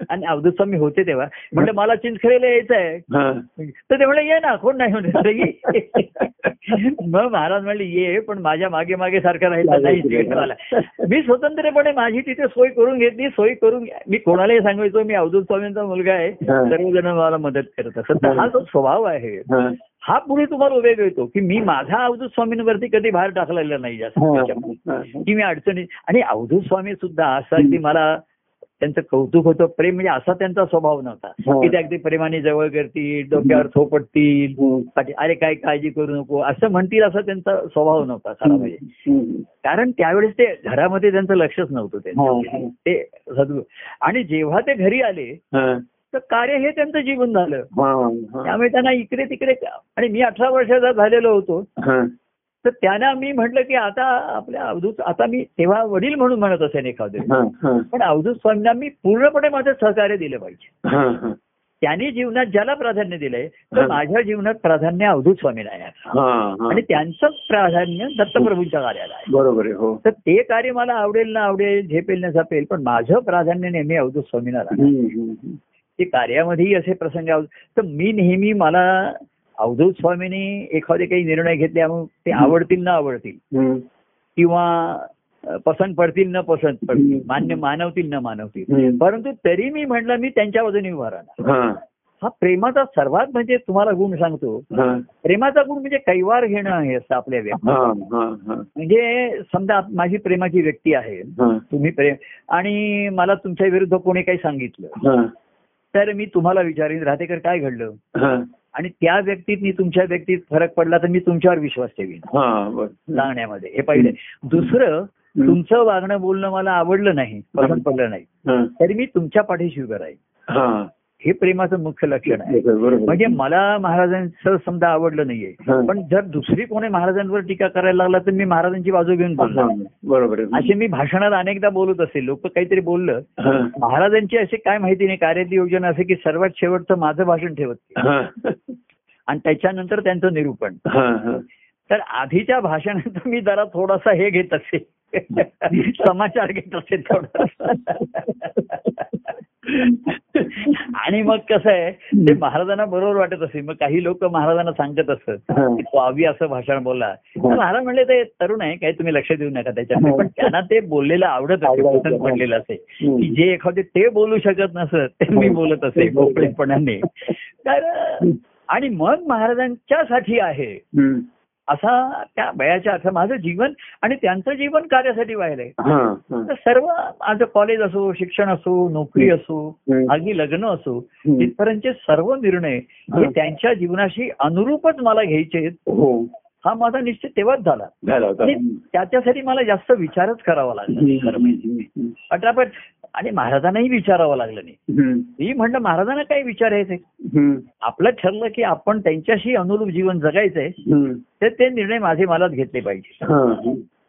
आणि अवधूत स्वामी होते तेव्हा म्हटलं मला चिंचखरीला यायचं आहे. तर ते म्हणले ये ना कोण नाही म्हणले "अरे ये." मग महाराज म्हणले ये पण माझ्या मागे मागे सारखं राहिलं नाही. मी स्वतंत्रपणे माझी तिथे सोय करून घेतली सोय करून मी कोणालाही सांगायचो मी अवधूत स्वामींचा मुलगा आहे. सर्वजण मला मदत करत असत हा जो स्वभाव आहे हा. पुढे तुम्हाला उभे येतो की मी माझा अवधूत स्वामींवरती कधी भार टाकलेला नाही जास्त. की मी अडचणी आणि अवधूत स्वामी सुद्धा असं अगदी मला त्यांचं कौतुक होतं प्रेम म्हणजे असा त्यांचा स्वभाव नव्हता हा. की ते अगदी प्रेमाने जवळ करतील डोक्यावर थोपटतील हम्म. पाठी- अरे काय काळजी करू नको असं म्हणतील असा त्यांचा स्वभाव नव्हता खरा म्हणजे. कारण त्यावेळेस ते घरामध्ये त्यांचं लक्षच नव्हतं हा. त्यांचं ते सद्गुरू आणि जेव्हा ते घरी आले हा. तर कार्य हे त्यांचं जीवन झालं हा. हा. त्यामुळे त्यांना इकडे तिकडे आणि मी अठरा वर्षाचा झालेलो होतो हा. तर त्यांना मी म्हटलं की आता आपल्या अवधूत आता मी तेव्हा वडील म्हणून म्हणत असेल एखादे. पण अवधूत स्वामींना मी पूर्णपणे माझं सहकार्य दिलं पाहिजे. त्यांनी जीवनात ज्याला प्राधान्य दिलंय तर. माझ्या जीवनात प्राधान्य अवधूत स्वामीला आहे. आणि त्यांचं प्राधान्य दत्तप्रभूंच्या कार्याला आहे बरोबर आहे हो तर ते कार्य मला आवडेल ना आवडेल झेपेल ना झपेल पण माझं प्राधान्य नेहमी अवधूत स्वामीला राहणार. ते कार्यामध्येही असे प्रसंग तर मी नेहमी मला अवधूत स्वामींनी एखादे काही निर्णय घेतले ते आवडतील ना आवडतील. किंवा पसंत पडतील न पसंत पडतील. मान्य मानवतील न मानवतील. परंतु तरी मी म्हटलं मी त्यांच्या बाजूने उभा राहणार हा. प्रेमाचा सर्वात म्हणजे तुम्हाला गुण सांगतो हा. प्रेमाचा गुण म्हणजे कैवार घेणं आहे असं आपल्या व्यक्ती हा. हा. हा. म्हणजे समजा माझी प्रेमाची व्यक्ती आहे. तुम्ही प्रेम आणि मला तुमच्या विरुद्ध कोणी काही सांगितलं हा. तर मी तुम्हाला विचारीन राहतेकर काय घडलं हा. आणि त्या व्यक्तीत मी तुमच्या व्यक्तीत फरक पडला तर मी तुमच्यावर विश्वास ठेवीन. हा. सांगण्यामध्ये हे पहिले. दुसरं तुमचं वागणं बोलणं मला आवडलं नाही पसंत पडलं नाही. तरी मी तुमच्या पाठीशी उभं राहील हा. प्रेमाचं मुख्य लक्षण आहे म्हणजे मला महाराजांचं समजा आवडलं नाहीये. पण जर दुसरी कोणी महाराजांवर टीका करायला लागला तर मी महाराजांची बाजू घेऊन बोलणार. बरोबर असे मी भाषणात अनेकदा बोलत असेल लोक काहीतरी बोललं. महाराजांची अशी काय माहिती नाही कार्याची योजना असे की सर्वात शेवटचं माझं भाषण ठेवत. आणि त्याच्यानंतर त्यांचं निरूपण. तर आधीच्या भाषणात मी जरा थोडासा हे घेत असे समाचार घेत असे थोडासा आणि मग कसं आहे ते महाराजांना बरोबर वाटत असे मग काही लोक महाराजांना सांगत असत हा. आवी असं भाषण बोलला तर महाराज म्हणले ते तरुण आहे काही तुम्ही लक्ष देऊ नका त्याच्याकडे. पण त्यांना ते बोललेलं आवडत असे आवडायचं. पसंत पडलेलं असे. की जे एखादे ते बोलू शकत नसत ते मी बोलत असे मोकळेपणाने. तर आणि मग महाराजांच्यासाठी आहे. असा त्या वयाच्या अर्थ माझं जीवन आणि त्यांचं जीवन कार्यासाठी व्हायलंय हा. तर सर्व माझं कॉलेज असो शिक्षण असो नोकरी असो. अगदी लग्न असो. तिथपर्यंतचे सर्व निर्णय हे. त्यांच्या जीवनाशी अनुरूपच मला घ्यायचे. हो हा माझा निश्चित तेव्हाच झाला त्याच्यासाठी मला जास्त विचारच करावा लागला खरं म्हणजे हम्म. पटापट आणि महाराजांनाही विचारावं लागलं नाही. मी म्हणलं महाराजांना काय विचारायचंय. आपलं ठरलं की आपण त्यांच्याशी अनुरूप जीवन जगायचंय. तर ते निर्णय माझे मलाच घेतले पाहिजे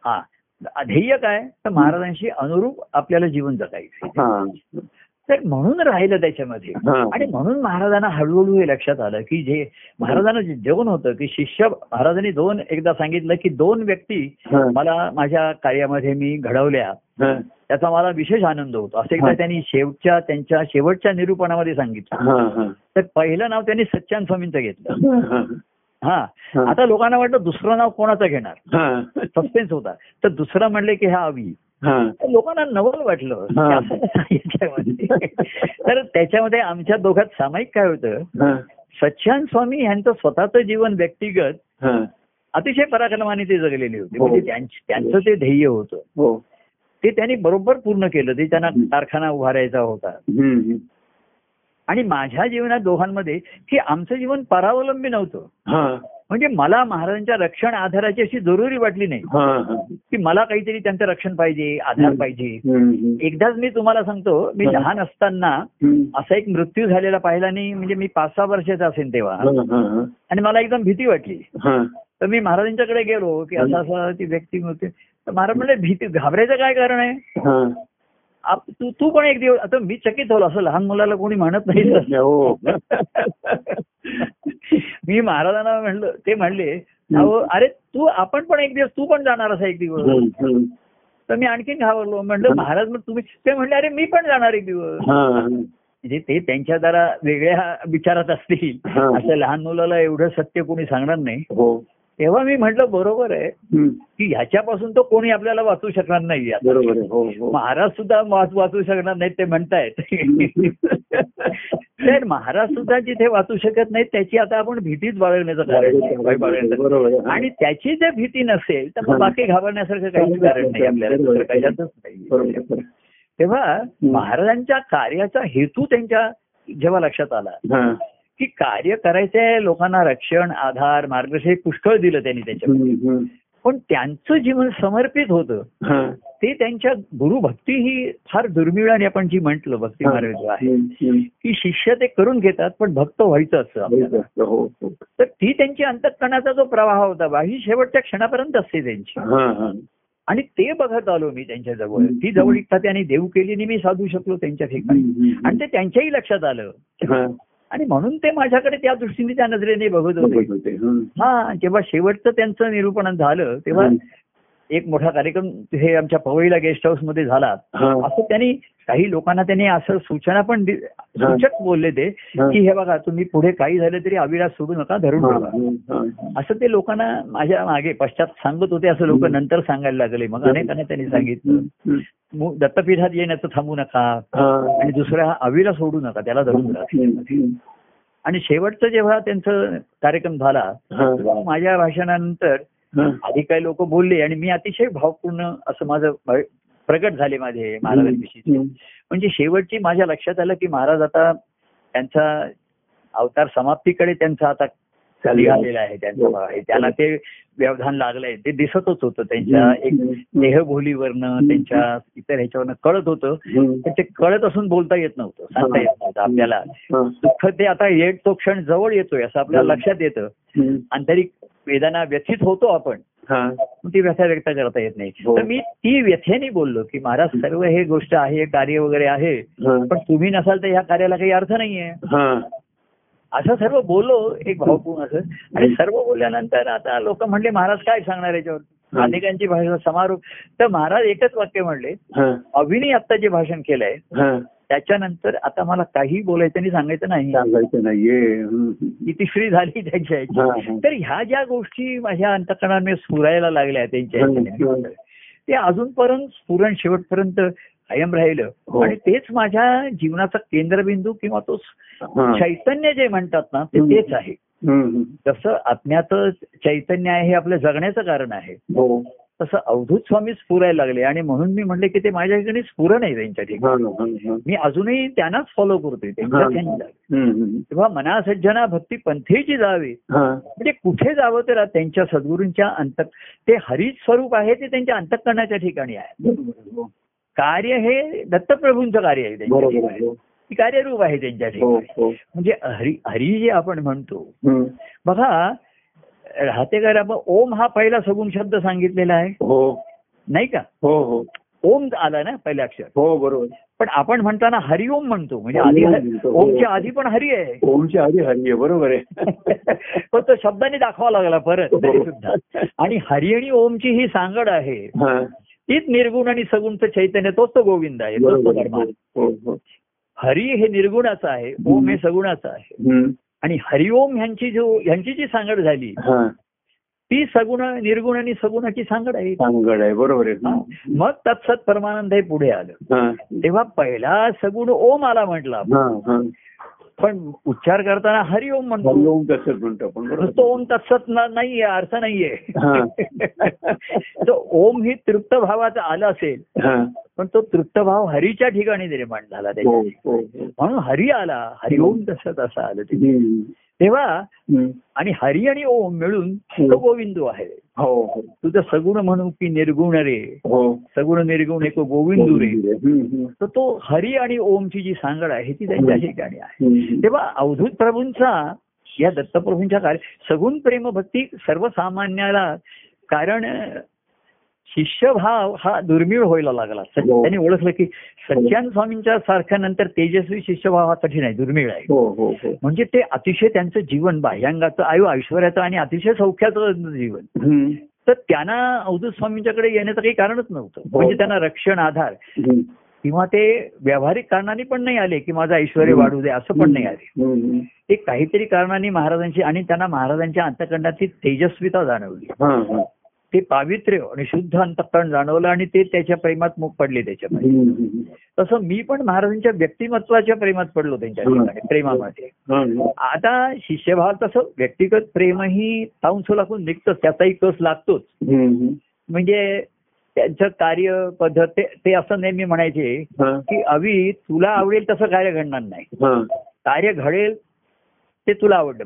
हा. हा ध्येय काय तर महाराजांशी अनुरूप आपल्याला जीवन जगायचं. तर म्हणून राहिलं त्याच्यामध्ये. आणि म्हणून महाराजांना हळूहळू हे लक्षात आलं की जे महाराजांना जे जेवण होतं की शिष्य महाराजांनी दोन एकदा सांगितलं की दोन व्यक्ती. मला माझ्या कार्यामध्ये मी घडवल्या. त्याचा मला विशेष आनंद होतो असं एकदा. त्यांनी शेवटच्या त्यांच्या शेवटच्या निरूपणामध्ये सांगितलं. तर पहिलं नाव त्यांनी सच्चान स्वामींचं घेतलं हा. आता लोकांना वाटलं दुसरं नाव कोणाचं घेणार. सस्पेन्स होता तर दुसरं म्हणले की हा अवी लोकांना नवल वाटलं याच्यामध्ये तर त्याच्यामध्ये आमच्या दोघात सामायिक काय होतं हा. सच्चान स्वामी यांचं स्वतःचं जीवन व्यक्तिगत हा. अतिशय पराक्रमाने ते जगलेले होते हो. म्हणजे त्यांच- ते ध्येय होतं हो ते त्यांनी बरोबर पूर्ण केलं ते त्यांना. कारखाना उभारायचा होता. आणि माझ्या जीवनात दोघांमध्ये की आमचं जीवन परावलंबी नव्हतं. म्हणजे मला महाराजांच्या रक्षण आधाराची अशी जरुरी वाटली नाही. की मला काहीतरी त्यांचं रक्षण पाहिजे आधार. पाहिजे. एकदाच मी तुम्हाला सांगतो मी. लहान असताना. असा एक मृत्यू झालेला पाहिला नाही म्हणजे मी पाच सहा वर्षाचा असेल तेव्हा. आणि मला एकदम भीती वाटली. तर मी महाराजांच्याकडे गेलो की असं असं ती व्यक्ती होती तर महाराज म्हणले भीती घाबरायचं काय कारण आहे तू तू पण एक दिवस आता मी चकित होलो असं लहान मुलाला कोणी म्हणत नाही. हो. मी महाराजांना म्हणलं ते म्हणले अरे तू आपण पण एक दिवस तू पण जाणार असा एक दिवस. तर मी आणखीन घाबरलो. म्हणलं महाराज मग तुम्ही ते म्हणले अरे मी पण जाणार एक दिवस. हा. म्हणजे ते त्यांच्या जरा वेगळ्या विचारात असतील. असं लहान मुलाला एवढं सत्य कोणी सांगणार नाही. हो. तेव्हा मी म्हटलं बरोबर आहे. की ह्याच्यापासून तो कोणी आपल्याला वाचू शकणार नाही. बरोबर हो हो. महाराज सुद्धा वाच- शकणार नाहीत ते म्हणतायत. तर महाराज सुद्धा जिथे वाचू शकत नाहीत त्याची आता आपण भीतीच बाळगण्याचं कारण. आणि त्याची जर भीती नसेल तर मग. बाकी घाबरण्यासारखं काहीच कारण नाही आपल्याला. कशातच नाही. तेव्हा महाराजांच्या कार्याचा हेतू त्यांच्या जेव्हा लक्षात आला. की कार्य करायचंय लोकांना रक्षण आधार मार्गदर्शन पुष्कळ दिलं त्यांनी. हम्म. पण त्यांचं जीवन समर्पित होतं. ते त्यांच्या गुरुभक्ती ही फार दुर्मिळ आणि आपण जी म्हंटल भक्ती मार्ग जो आहे. की शिष्य ते करून घेतात पण भक्त व्हायचं असतं आपल्याला हो हो तर ती त्यांची अंतकरणाचा जो प्रवाह होता बा ही शेवटच्या क्षणापर्यंत असते त्यांची आणि ते बघत आलो मी त्यांच्या जवळ ती जवळीकता त्यांनी देऊ केली आणि मी साधू शकलो त्यांच्या ठिकाणी. आणि ते त्यांच्याही लक्षात आलं. आणि म्हणून ते माझ्याकडे त्या दृष्टीने त्या नजरेने बघत होते. हा जेव्हा शेवटचं त्यांचं निरूपण झालं तेव्हा. एक मोठा कार्यक्रम हे आमच्या पवईला गेस्ट हाऊसमध्ये झाला. असं त्यांनी काही लोकांना त्यांनी असं सूचना पण. सूचक बोलले ते. की हे बघा तुम्ही पुढे काही झालं तरी अविराज सोडू नका धरून. ठेवा. असं ते लोकांना माझ्या मागे पश्चात सांगत होते असं लोक नंतर सांगायला लागले मग अनेकांना त्यांनी सांगितलं दत्तपीठात येण्याचं थांबू नका. आणि दुसऱ्या अविला सोडू नका त्याला धरून राहा. आणि शेवटचं जेव्हा त्यांचं कार्यक्रम झाला माझ्या भाषणानंतर. आधी काही लोक बोलले आणि मी अतिशय भावपूर्ण असं माझं प्रगट झाले माझे महाराजांविषयी. म्हणजे शेवटची माझ्या लक्षात आलं की महाराज आता त्यांचा अवतार समाप्तीकडे त्यांचा आता निघालेला आहे. त्यांचा आहे त्याला ते व्यवधान लागलंय ते दिसतच होतं. त्यांच्या एक देहबोलीवरनं त्यांच्या इतर ह्याच्यावरनं कळत होतं. पण ते कळत असून बोलता येत नव्हतं सांगता येत नव्हतं आपल्याला. हा. दुःख ते आता येत तो क्षण जवळ येतोय असं आपल्याला लक्षात येतं. आंतरिक वेदना व्यथित होतो आपण हा. पण ती व्यथा व्यक्त करता येत नाही हो. तर मी ती व्यथेने बोललो की महाराज सर्व हे गोष्ट आहे कार्य वगैरे आहे. पण तुम्ही नसाल तर ह्या कार्याला काही अर्थ नाहीये हा. असं सर्व बोललो एक भावपूर्ण असं आणि सर्व बोलल्यानंतर आता लोक म्हणले महाराज काय सांगणार याच्यावर. अनेकांची भाषा समारोप तर महाराज एकच वाक्य म्हणले हा. अभिनय आता जे भाषण केलंय. त्याच्यानंतर आता मला काही बोलायचं आणि सांगायचं नाही सांगायचं नाहीये. ही तिसरी झाली त्यांच्या. तर ह्या ज्या गोष्टी माझ्या अंतकरणाने स्फुरायला लागल्या त्यांच्या ते अजूनपर्यंत स्फुरण शेवटपर्यंत कायम राहिलं हो. आणि तेच माझ्या जीवनाचा केंद्रबिंदू किंवा तो. चैतन्य जे म्हणतात ना ते. तेच आहे. जसं आत्म्याचं चैतन्य आहे हे आपलं जगण्याचं कारण आहे हो तसं अवधूत स्वामी स्फुरायला लागले आणि म्हणून मी म्हणले की ते माझ्या ठिकाणी स्फुरण आहे त्यांच्या ठिकाणी. मी अजूनही त्यांनाच फॉलो करतोय हा. तेव्हा मना सज्जना भक्ती पंथेची जावी. म्हणजे कुठे जावं तर त्यांच्या सद्गुरूंच्या अंत ते हरित स्वरूप आहे ते त्यांच्या अंतकरणाच्या ठिकाणी आहे हो. कार्य हे दत्तप्रभूंचं कार्य आहे त्यांच्या ठिकाणी हो. कार्यरूप आहे त्यांच्या हो ठिकाणी म्हणजे हरी हरी जे आपण म्हणतो. बघा राहतेकर आपण ओम हा पहिला सगुण शब्द सांगितलेला आहे. हो. नाही का? हो हो. ओम आला ना पहिला अक्षर हो बरोबर. पण आपण म्हणताना हरिओम म्हणतो. म्हणजे आधी हो. ओमच्या आधी पण हरी आहे. ओमच्या आधी हरी आहे बरोबर आहे. पण तो शब्दाने दाखवा लागला परत हो. सुद्धा आणि हरी आणि ओमची ही सांगड आहे. हा. तीच निर्गुण आणि सगुणचं चैतन्य तोच तो गोविंद आहे तोच तो. हो हरी हे निर्गुणाचं आहे ओम हे सगुणाचं आहे. आणि हरिओम ह्यांची जो ह्यांची जी सांगड झाली हा. ती सगुण निर्गुण आणि सगुणाची सांगड आहे. सांगड आहे बरोबर. आहे. मग तत्सत परमानंद हे पुढे आलं. हा. तेव्हा पहिला सगुण ओम आला म्हटला हा हा. पण उच्चार करताना हरिओम म्हणतो. हरिओम तसंच म्हणतो नुसतं बरोबर? ओम तत्सत नाहीये अर्थ नाहीये. हा. तो ओम ही तृप्त भावाचा आला असेल हा. पण तो तृप्त भाव हरीच्या ठिकाणी निर्माण झाला हो त्याच्या हो हो. म्हणून हरी आला हरिओम तसंच असं आलं ते. हम्म. तेव्हा. आणि हरी आणि ओम मिळून तो गोविंदो आहे. हो हो. तुझं सगुण म्हणू की निर्गुण रे. हो. सगुण निर्गुण एक गोविंदू रे. तर तो हरी आणि ओमची जी सांगड आहे ती त्यांच्या ठिकाणी आहे. तेव्हा अवधूत प्रभूंचा या दत्तप्रभूंच्या कार्य सगुण प्रेम भक्ती सर्वसामान्याला कारण शिष्यभाव हा दुर्मिळ व्हायला लागला. हो. त्यांनी ओळखलं की सच्चान स्वामींच्या सारख्या नंतर तेजस्वी शिष्यभाव हा कठीण आहे दुर्मिळ आहे. हो हो हो. म्हणजे ते अतिशय त्यांचं जीवन बाह्यांगाचं आयु ऐश्वर्याचं आणि अतिशय सौख्याचं जीवन. तर त्यांना अवधूत स्वामींच्याकडे येण्याचं काही कारणच नव्हतं. म्हणजे त्यांना रक्षण आधार. किंवा ते व्यावहारिक कारणाने पण नाही आले की माझं ऐश्वर वाढू दे असं पण नाही आले. ते काहीतरी कारणाने महाराजांची आणि त्यांना महाराजांच्या अंतकरणाची तेजस्विता जाणवली. हा, हा. ते पावित्र्य आणि शुद्ध अंतकरण जाणवलं आणि ते त्याच्या प्रेमात मुख पडले त्याच्यामध्ये. तसं मी पण महाराजांच्या व्यक्तिमत्वाच्या प्रेमात पडलो त्यांच्या ठिकाणी प्रेमामध्ये. आता शिष्यभाव तसं व्यक्तिगत प्रेमही ताऊन लागून निघतंच त्याचाही कस लागतोच. म्हणजे त्यांचं कार्य पद्धत ते- असं नेहमी म्हणायचे की अवी तुला आवडेल तसं कार्य घडणार नाही. कार्य घडेल ते तुला आवडलं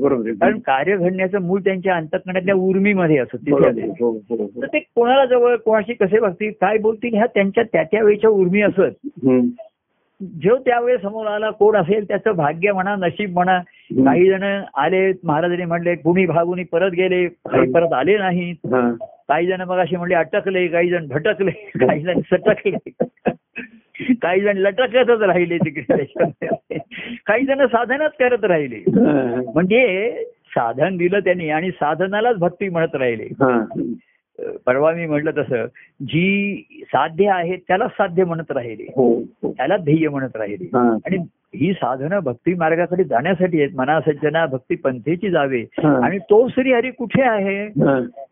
बरोबर. कारण कार्य घडण्याचं मूळ त्यांच्या अंतकरणातल्या उर्मीमध्ये असत. हो, हो, हो. तर ते कोणाला जवळ कोणाशी कसे बघतील काय बोलतील ह्या त्यांच्या त्या त्या वेळच्या उर्मी असत. जो त्यावेळेस समोर आला कोण असेल त्याचं भाग्य म्हणा नशीब म्हणा काही जण आले महाराजांनी म्हणले कुणी भागुनी परत गेले काही परत आले नाहीत. काही जण मग असे म्हणले अटकले काही जण भटकले काही जण सटकले काही जण लटकतच राहिले तिकडे. काही जण साधनच करत राहिले म्हणजे साधन दिलं त्यांनी आणि साधनालाच भक्ती म्हणत राहिले परवा मी म्हटलं तसं जी साध्य आहेत त्याला साध्य म्हणत राहिले हो, हो. त्याला ध्येय म्हणत राहिले. आणि ही साधनं भक्ती मार्गाकडे जाण्यासाठी आहेत मना सज्जना भक्ती पंथेची जावे. आणि तो श्री हरी कुठे आहे.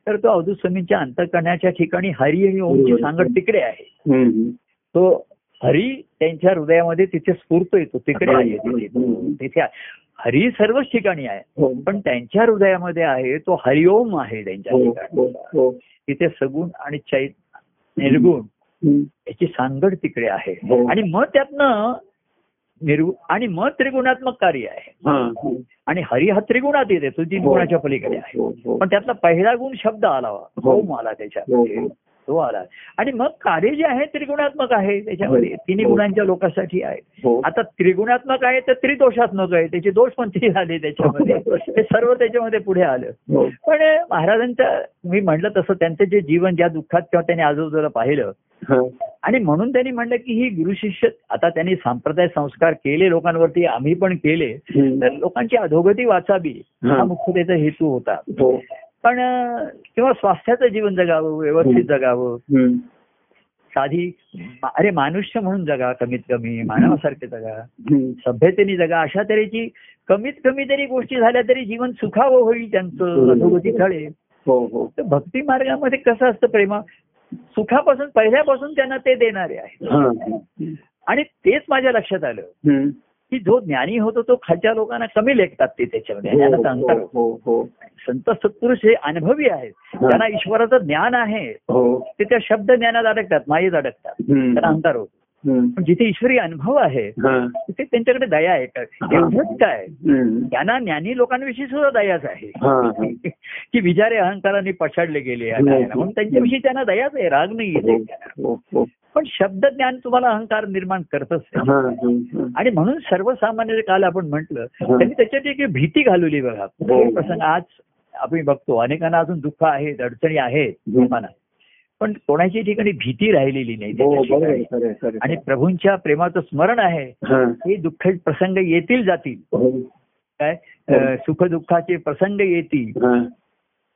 तर तो अवधूत स्वामींच्या अंतकरणाच्या ठिकाणी हरी आणि ओमची. सांगड तिकडे आहे. तो हरी त्यांच्या हृदयामध्ये तिथे स्फूर्त येतो तिकडे आहे तिथे. हरी सर्वच ठिकाणी आहे हो. पण त्यांच्या हृदयामध्ये आहे तो हरिओम आहे त्यांच्या हो, ठिकाणी हो. तिथे सगुण आणि चैत निर्गुण. याची सांगड तिकडे आहे. आणि मग त्यातनं निर्गुण आणि मग त्रिगुणात्मक कार्य आहे. आणि हरी हा त्रिगुणात येते तो तीन. गुणाच्या पलीकडे आहे. पण त्यातला पहिला गुण शब्द आला. ओम आला त्याच्यामध्ये. तो आला आणि मग कार्य जे आहे त्रिगुणात्मक आहे त्याच्यामध्ये हो. तिन्ही हो. गुणांच्या लोकांसाठी आहे हो. आता त्रिगुणात्मक आहे तर त्रिदोषात्मक आहे त्याचे दोष पण ती झाले त्याच्यामध्ये ते सर्व त्याच्यामध्ये पुढे आलं हो. पण महाराजांचं मी म्हटलं तसं त्यांचं जे जीवन ज्या दुःखात किंवा त्यांनी आजूबाजूला पाहिलं हा. आणि म्हणून त्यांनी म्हणलं की ही गुरु शिष्य आता त्यांनी संप्रदाय संस्कार केले लोकांवरती आम्ही पण केले. तर लोकांची अधोगती वाचावी हा. हा मुख्य त्याचा हेतू होता हो. पण किंवा स्वास्थ्याचं जीवन जगावं व्यवस्थित जगावं. साधी अरे मानुष्य म्हणून जगा कमीत कमी मानवासारखे जगा. सभ्यतेने जगा. अशा तऱ्हेची कमीत कमी तरी गोष्टी झाल्या तरी जीवन सुखावं होईल त्यांचं अधोगती टळेल हो हो. तर भक्ती मार्गामध्ये कसं असतं प्रेमा? सुखापासून पहिल्यापासून त्यांना ते देणारे आहे. आणि तेच माझ्या लक्षात आलं. की जो ज्ञानी होतो तो खालच्या लोकांना कमी लेखतात ते त्याच्यामध्ये अंतर हो हो हो संत सत्पुरुष हे अनुभवी आहेत त्यांना ईश्वराचं ज्ञान आहे हो ते त्या शब्द ज्ञानात अडकतात मायेत अडकतात. त्यांना अंतर होतो. पण जिथे ईश्वरी अनुभव आहे हा. तिथे त्यांच्याकडे दया आहे का एवढंच काय. त्यांना ज्ञानी लोकांविषयी सुद्धा दयाच आहे. की विचारे अहंकाराने पछाडले गेले. म्हणून त्यांच्याविषयी त्यांना दयाच आहे राग नाही येते. पण शब्द ज्ञान तुम्हाला अहंकार निर्माण करतच. हा. आणि म्हणून सर्वसामान्य काल आपण म्हटलं हा. त्यांनी त्याच्यात एक भीती घालवली बघा हो. हे प्रसंग आज आपण बघतो अनेकांना अजून दुःख आहेत अडचणी आहेत हम्म. मनात पण कोणाच्या ठिकाणी भीती राहिलेली नाही हो. आणि प्रभूंच्या प्रेमाचं स्मरण आहे हा. हे दुःख प्रसंग येतील जातील हो. काय अं, सुखदुःखाचे प्रसंग येतील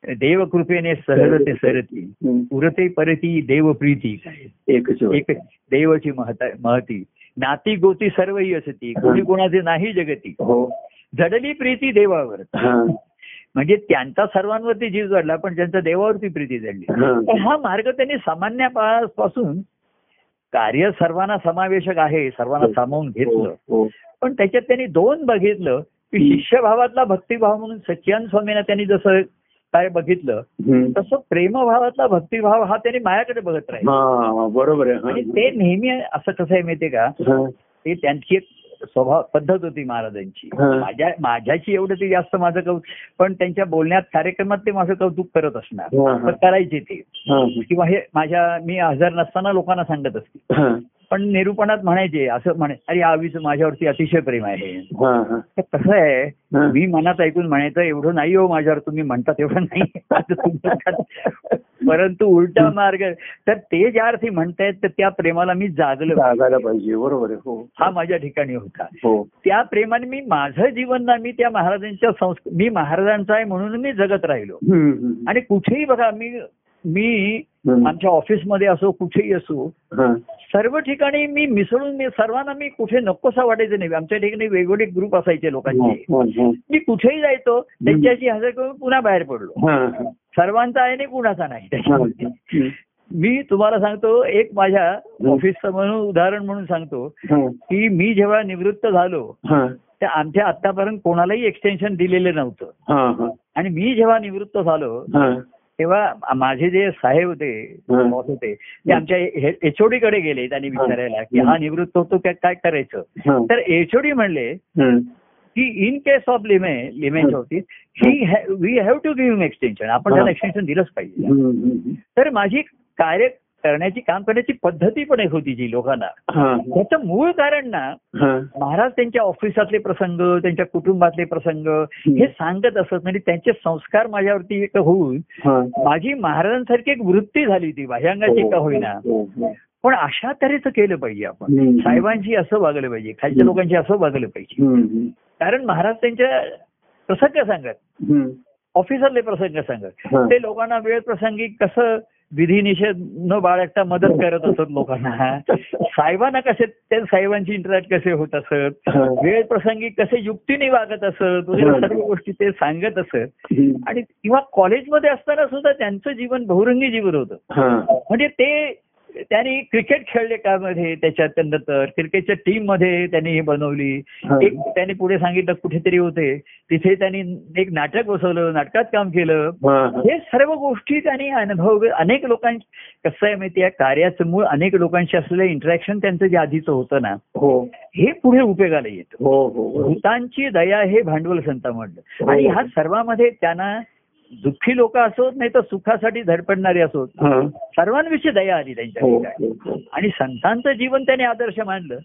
हा. देवकृपेने सहज ते सरती. उरते परती देवप्रीती. काय एकच होय. एक देवाची महता महती. नाती गोती सर्वही असती. कोणी कोणाचे नाही जगती. हो. जडली प्रीती देवावर. हा. म्हणजे त्यांचा सर्वांवरती जीव जडला पण त्यांचा देवावरती प्रीती जडली. हा. तर हा मार्ग त्यांनी सामान्यापासून कार्य सर्वांना समावेशक आहे सर्वांना सामावून घेतलं. हो. पण त्याच्यात त्यांनी दोन बघितलं की शिष्यभावातला भक्तिभाव म्हणून सच्चिदानंद स्वामींना त्यांनी जसं काय बघितलं. तसं प्रेमभावातला भक्तिभाव हा त्यांनी माझ्याकडे बघत राहील बरोबर आहे आणि. ते नेहमी असं कसं आहे माहितीये का. ते त्यांची एक स्वभाव पद्धत होती महाराजांची. माझ्या माझ्याशी एवढं ते जास्त माझं कौतुक पण त्यांच्या बोलण्यात कार्यक्रमात ते माझं कौतुक करत असणार करायचे ते. किंवा हे माझ्या मी हजर नसताना लोकांना सांगत असते. पण निरूपणात म्हणायचे असं म्हणे अरे आवीचं माझ्यावरती अतिशय प्रेम आहे. कसं आहे. मी मनात ऐकून म्हणायचं एवढं नाही हो माझ्यावर तुम्ही म्हणतात एवढं नाही. परंतु उलटा मार्ग तर ते ज्या अर्थी म्हणतायत तर त्या प्रेमाला मी जागलं जागायला पाहिजे. बरोबर हो. हा माझ्या ठिकाणी होता. हो. त्या प्रेमाने मी माझं जीवन ना मी त्या महाराजांच्या संस्कार मी महाराजांचा आहे म्हणून मी जगत राहिलो. आणि कुठेही बघा मी मी. आमच्या ऑफिसमध्ये असो कुठेही असो हा. सर्व ठिकाणी मी मिसळून मी सर्वांना मी कुठे नकोसा वाटायचं नाही आमच्या ठिकाणी वेगवेगळे ग्रुप असायचे लोकांचे. मी कुठेही जायचो त्यांच्याशी हजर करून पुन्हा बाहेर पडलो. सर्वांचा आहे आणि कुणाचा नाही. मी तुम्हाला सांगतो एक माझ्या ऑफिसचं म्हणून उदाहरण म्हणून सांगतो. की मी जेव्हा निवृत्त झालो. तर आमच्या आतापर्यंत कोणालाही एक्सटेन्शन दिलेलं नव्हतं. आणि मी जेव्हा निवृत्त झालो. तेव्हा माझे जे साहेब होते. बॉस होते ते आमच्या एचओडी कडे गेले त्यांनी विचारायला की हा. निवृत्त होतो काय काय करायचं. तर एचओडी म्हणले. की इन केस ऑफ लिमे लिमेच्या बाबतीत ही. We have to give extension आपण त्याला एक्सटेन्शन दिलंच पाहिजे. तर माझी कार्य करण्याची काम करण्याची पद्धती पण एक होती जी लोकांना हा. त्याचं मूळ कारण ना हा. महाराज त्यांच्या ऑफिसातले प्रसंग त्यांच्या कुटुंबातले प्रसंग हे सांगत असत म्हणजे त्यांचे संस्कार माझ्यावरती एक होऊन हा. माझी महाराजांसारखी एक वृत्ती झाली ती बाह्यांगाची का होईना हो, हो. पण अशा तऱ्हेचं केलं पाहिजे आपण. साहेबांशी असं वागलं पाहिजे खालच्या लोकांशी असं वागलं पाहिजे. कारण महाराज त्यांच्या प्रसंग सांगत हम्म. ऑफिसातले प्रसंग सांगत हा. ते लोकांना वेळ प्रसंगी कसं विधी निषेध न बाळगता मदत करत असत लोकांना साहेबांना कसे ते साहेबांची इंटरॅक्ट कसे होत असत हा. वेळ प्रसंगी कसे युक्तीने वागत असत वगैरे हा. सर्व गोष्टी ते सांगत असत. आणि किंवा कॉलेजमध्ये असताना सुद्धा त्यांचं जीवन बहुरंगी जीवन होतं. म्हणजे ते त्यांनी क्रिकेट खेळले का मध्ये त्याच्यात नंतर क्रिकेटच्या टीममध्ये त्यांनी हे बनवली. एक त्यांनी पुढे सांगितलं कुठेतरी होते. तिथे त्यांनी एक नाटक बसवलं नाटकात काम केलं. हा. सर्व गोष्टी त्यांनी अनुभव अनेक लोकांची कसं आहे माहिती आहे कार्याचं मूळ अनेक लोकांशी असलेलं इंटरॅक्शन त्यांचं जे आधीचं होतं ना हो. हे पुढे उपयोगाला येतं. हो हो. भूतांची दया हे भांडवल संता म्हटलं आणि ह्या सर्वांमध्ये त्यांना दुःखी लोक असोत नाही तर सुखासाठी धडपडणारे असोत. सर्वांविषयी दया आली त्यांच्या हो, हो, हो. आणि संतांचं जीवन त्याने आदर्श मानलं.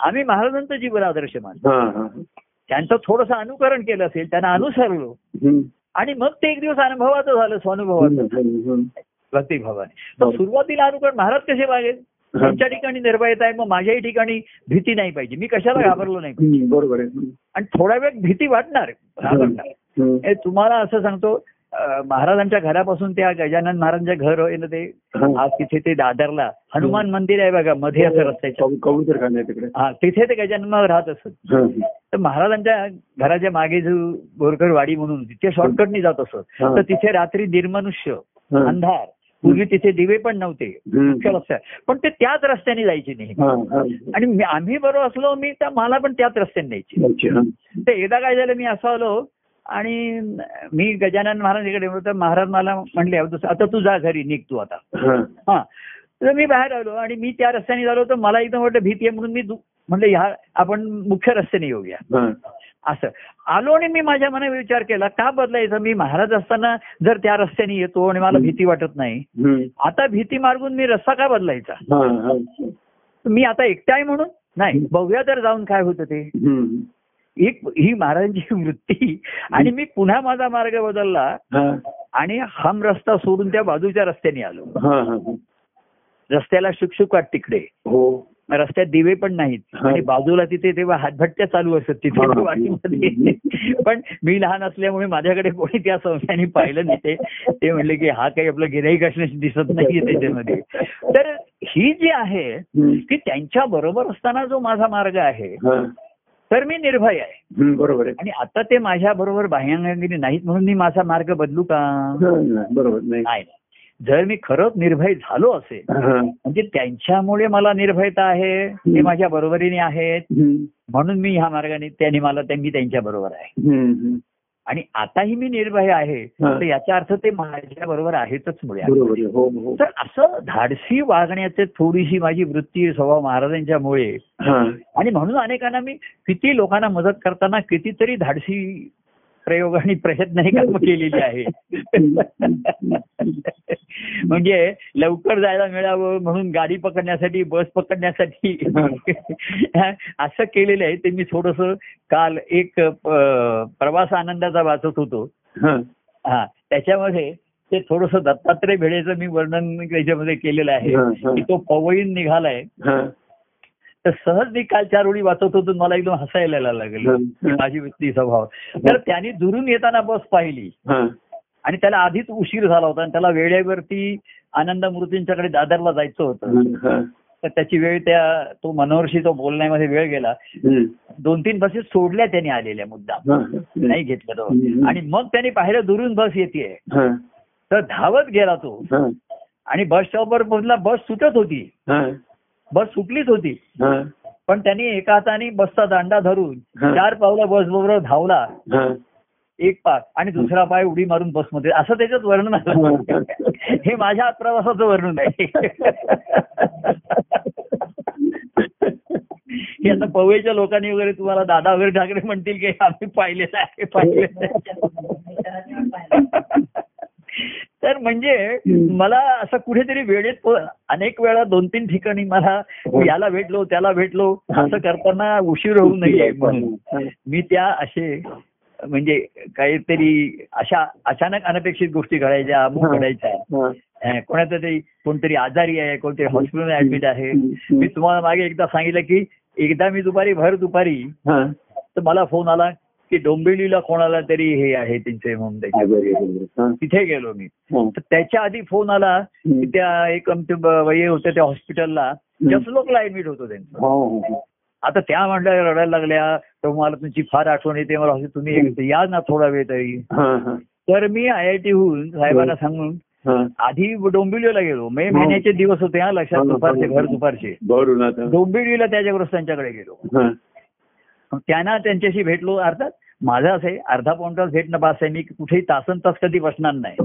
आम्ही महाराजांचं जीवन आदर्श मानलं. त्यांचं थोडंसं अनुकरण केलं असेल त्यांना अनुसरलो. आणि मग ते एक दिवस अनुभवाचं झालं स्वानुभवाचं. भक्तिभावाने. तर सुरुवातीला अनुकरण महाराज कसे वागेल त्यांच्या ठिकाणी निर्भयता आहे मग माझ्याही ठिकाणी भीती नाही पाहिजे मी कशाला घाबरलो नाही बरोबर. आणि थोड्या वेळ भीती वाटणार घाबरणार तुम्हाला असं सांगतो महाराजांच्या घरापासून त्या गजानन महाराजांच्या घर आहे ना ते हा. आज तिथे ते दादरला हनुमान मंदिर आहे बघा मध्ये असं रस्त्याच्या हा तिथे ते गजानन राहत असत हा. तर महाराजांच्या घराच्या मागे जो बोरकर वाडी म्हणून होती, ते शॉर्टकटनी जात असत हा. तर तिथे रात्री निर्मनुष्य हा. अंधार पूर्वी तिथे दिवे पण नव्हते पण ते त्याच रस्त्याने जायचे नाही हा, हा. आणि आम्ही बरोबर असलो मी तर मला पण त्याच रस्त्याने अच्छा. तर एकदा काय झालं मी असं आलो आणि मी गजानन महाराजांकडे तर महाराज मला म्हणले आता तू जा घरी निघ तू आता हा. तर मी बाहेर आलो आणि मी त्या रस्त्याने झालो तर मला एकदम वाटलं भीती आहे म्हणून मी म्हणलं ह्या आपण मुख्य रस्त्याने येऊया हा. असं आलो आणि मी माझ्या मनात विचार केला का बदलायचं मी महाराज असताना जर त्या रस्त्याने येतो आणि मला भीती वाटत नाही. आता भीती मार्गून मी रस्ता का बदलायचा. मी आता एकटा आहे म्हणून नाही बघूया तर जाऊन काय होतं ते. एक ही महाराजांची वृत्ती आणि मी पुन्हा माझा मार्ग बदलला. आणि हम रस्ता सोडून त्या बाजूच्या रस्त्याने आलो. रस्त्याला शुकशुकाट तिकडे हो रस्त्यात दिवे पण नाहीत. आणि बाजूला तिथे तेव्हा हातभट्ट्या चालू असतात तिथे. वाटीमध्ये पण मी लहान असल्यामुळे माझ्याकडे कोणी त्या संस्थांनी पाहिलं नाही ते ते म्हणले की हा काही आपलं गिराईक असण्याची दिसत नाहीये त्याच्यामध्ये तर ही जी आहे. की त्यांच्या बरोबर असताना जो माझा मार्ग आहे. तर मी निर्भय आहे बरोबर आहे आणि आता ते माझ्या बरोबर बाह्यांगिनी नाहीत म्हणून मी माझा मार्ग बदलू का बरोबर नाही नाही जर मी खरंच निर्भय झालो असेल. म्हणजे त्यांच्यामुळे मला निर्भयता आहे ते. माझ्या बरोबरीने आहेत. म्हणून मी ह्या मार्गाने त्यांनी मला त्यांनी त्यांच्या बरोबर आहे. आणि आताही मी निर्भय आहे. तर याचा अर्थ ते माझ्या बरोबर आहेतच मुळे हो हो. तर असं धाडसी वागण्याचे थोडीशी माझी वृत्ती स्वभाव महाराजांच्यामुळे आणि म्हणून अनेकांना मी किती लोकांना मदत करताना कितीतरी धाडसी प्रयोग आणि प्रयत्न हे काम केलेले आहे. म्हणजे लवकर जायला मिळावं म्हणून गाडी पकडण्यासाठी बस पकडण्यासाठी असं केलेलं आहे. ते मी थोडस काल एक प्रवास आनंदाचा वाचत होतो. हा. त्याच्यामध्ये ते थोडस दत्तात्रय भेडेचं मी वर्णन त्याच्यामध्ये केलेलं आहे. की तो पवईन निघालाय. तर सहज मी काल चार ओळी वाचत होतो मला एकदम हसायला लागलं. माझी वृत्ती स्वभाव. तर त्याने दुरून येताना बस पाहिली. हा. आणि त्याला आधीच उशीर झाला होता. आणि त्याला वेळेवरती आनंद मूर्तींच्याकडे दादरला जायचं होतं. हा तर त्याची वेळ त्या तो मनोहरशी तो बोलण्यामध्ये वेळ गेला. दोन तीन बसेस सोडल्या त्याने आलेल्या मुद्दा. नाही घेतलं तो. आणि मग त्याने पाहिलं दुरून बस येते. तर धावत गेला तो. हा. आणि बस स्टॉपवर बस सुटत होती. बस सुटलीच होती. पण त्यांनी एका हाताने बसचा दांडा धरून. चार पावला बस बरोबर धावला. एक पाय आणि दुसरा पाय उडी मारून बसमध्ये. असं त्याच्यात वर्णन हे. माझ्या प्रवासाचं वर्णन आहे. हे आता पवईच्या लोकांनी वगैरे तुम्हाला दादा वगैरे ठाकरे म्हणतील की आम्ही पाहिलेलं आहे पाहिलेलं तर म्हणजे मला असं कुठेतरी वेळेत अनेक वेळा दोन तीन ठिकाणी मला याला भेटलो त्याला भेटलो असं करताना उशीर होऊ नये म्हणून. मी त्या असे म्हणजे काहीतरी अशा अचानक अनपेक्षित गोष्टी घडायच्या अमुक हा. घडायच्या. हा. कोणाचं तरी कोणतरी आजारी आहे कोणतरी हॉस्पिटल ऍडमिट आहे. मी तुम्हाला मागे एकदा सांगितलं की एकदा मी दुपारी भर दुपारी हा. तर मला फोन आला की डोंबिवलीला कोणाला तरी हे आहे त्यांचे म्हणून. तिथे गेलो मी. तर त्याच्या आधी फोन आला की त्या एक आमचे होते त्या हॉस्पिटलला जसलोकला ऍडमिट होतो त्यांचं. हो, हो, हो. आता त्या म्हणल्या रडायला लागल्या. तर मला तुमची फार आठवण येते. मला तुम्ही या ना थोडा वेळ तरी. तर मी आय आय टीहून साहेबांना सांगून. आधी डोंबिवलीला गेलो. मे महिन्याचे दिवस होते हा लक्षात दुपारचे भर दुपारचे. डोंबिवलीला त्याच्याग्रस्तांच्याकडे गेलो. हा. मग त्यांना त्यांच्याशी भेटलो अर्थात माझं असं आहे अर्धा पाऊण तास भेटणं बास आहे मी कुठेही तासन तास कधी बसणार नाही.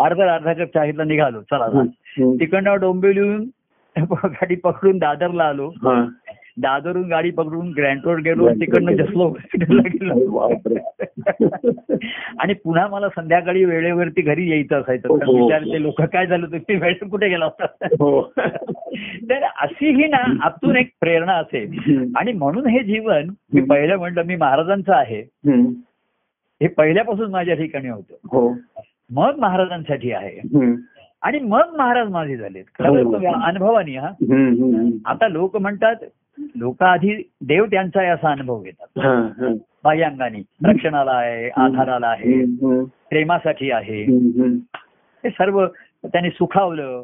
अर्धा अर्धा कप चाळीतला निघालो चला. तिकडनं डोंबिवलीहून गाडी पकडून दादरला आलो. दादरून गाडी पकडून ग्रँड रोड गेलो तिकडनं जसलो आणि पुन्हा मला संध्याकाळी वेळेवरती घरी यायचं असायचं. तर हो. विचारते लोक काय झालं तुम्ही वेळेत कुठे गेला होता? हो. तर अशी ही ना आतून एक प्रेरणा असेल. आणि म्हणून हे जीवन मी पहिलं म्हटलं मी महाराजांचं आहे. हे पहिल्यापासून माझ्या ठिकाणी होतं. हो. मग महाराजांसाठी आहे. आणि मग महाराज माझे झालेत. खरं अनुभवानी हा. आता लोक म्हणतात लोक आधी देव त्यांचा असा अनुभव घेतात हा, हा. बाह्यांगाने रक्षणाला आहे आधाराला आहे प्रेमासाठी आहे. हे सर्व त्यांनी सुखावलं.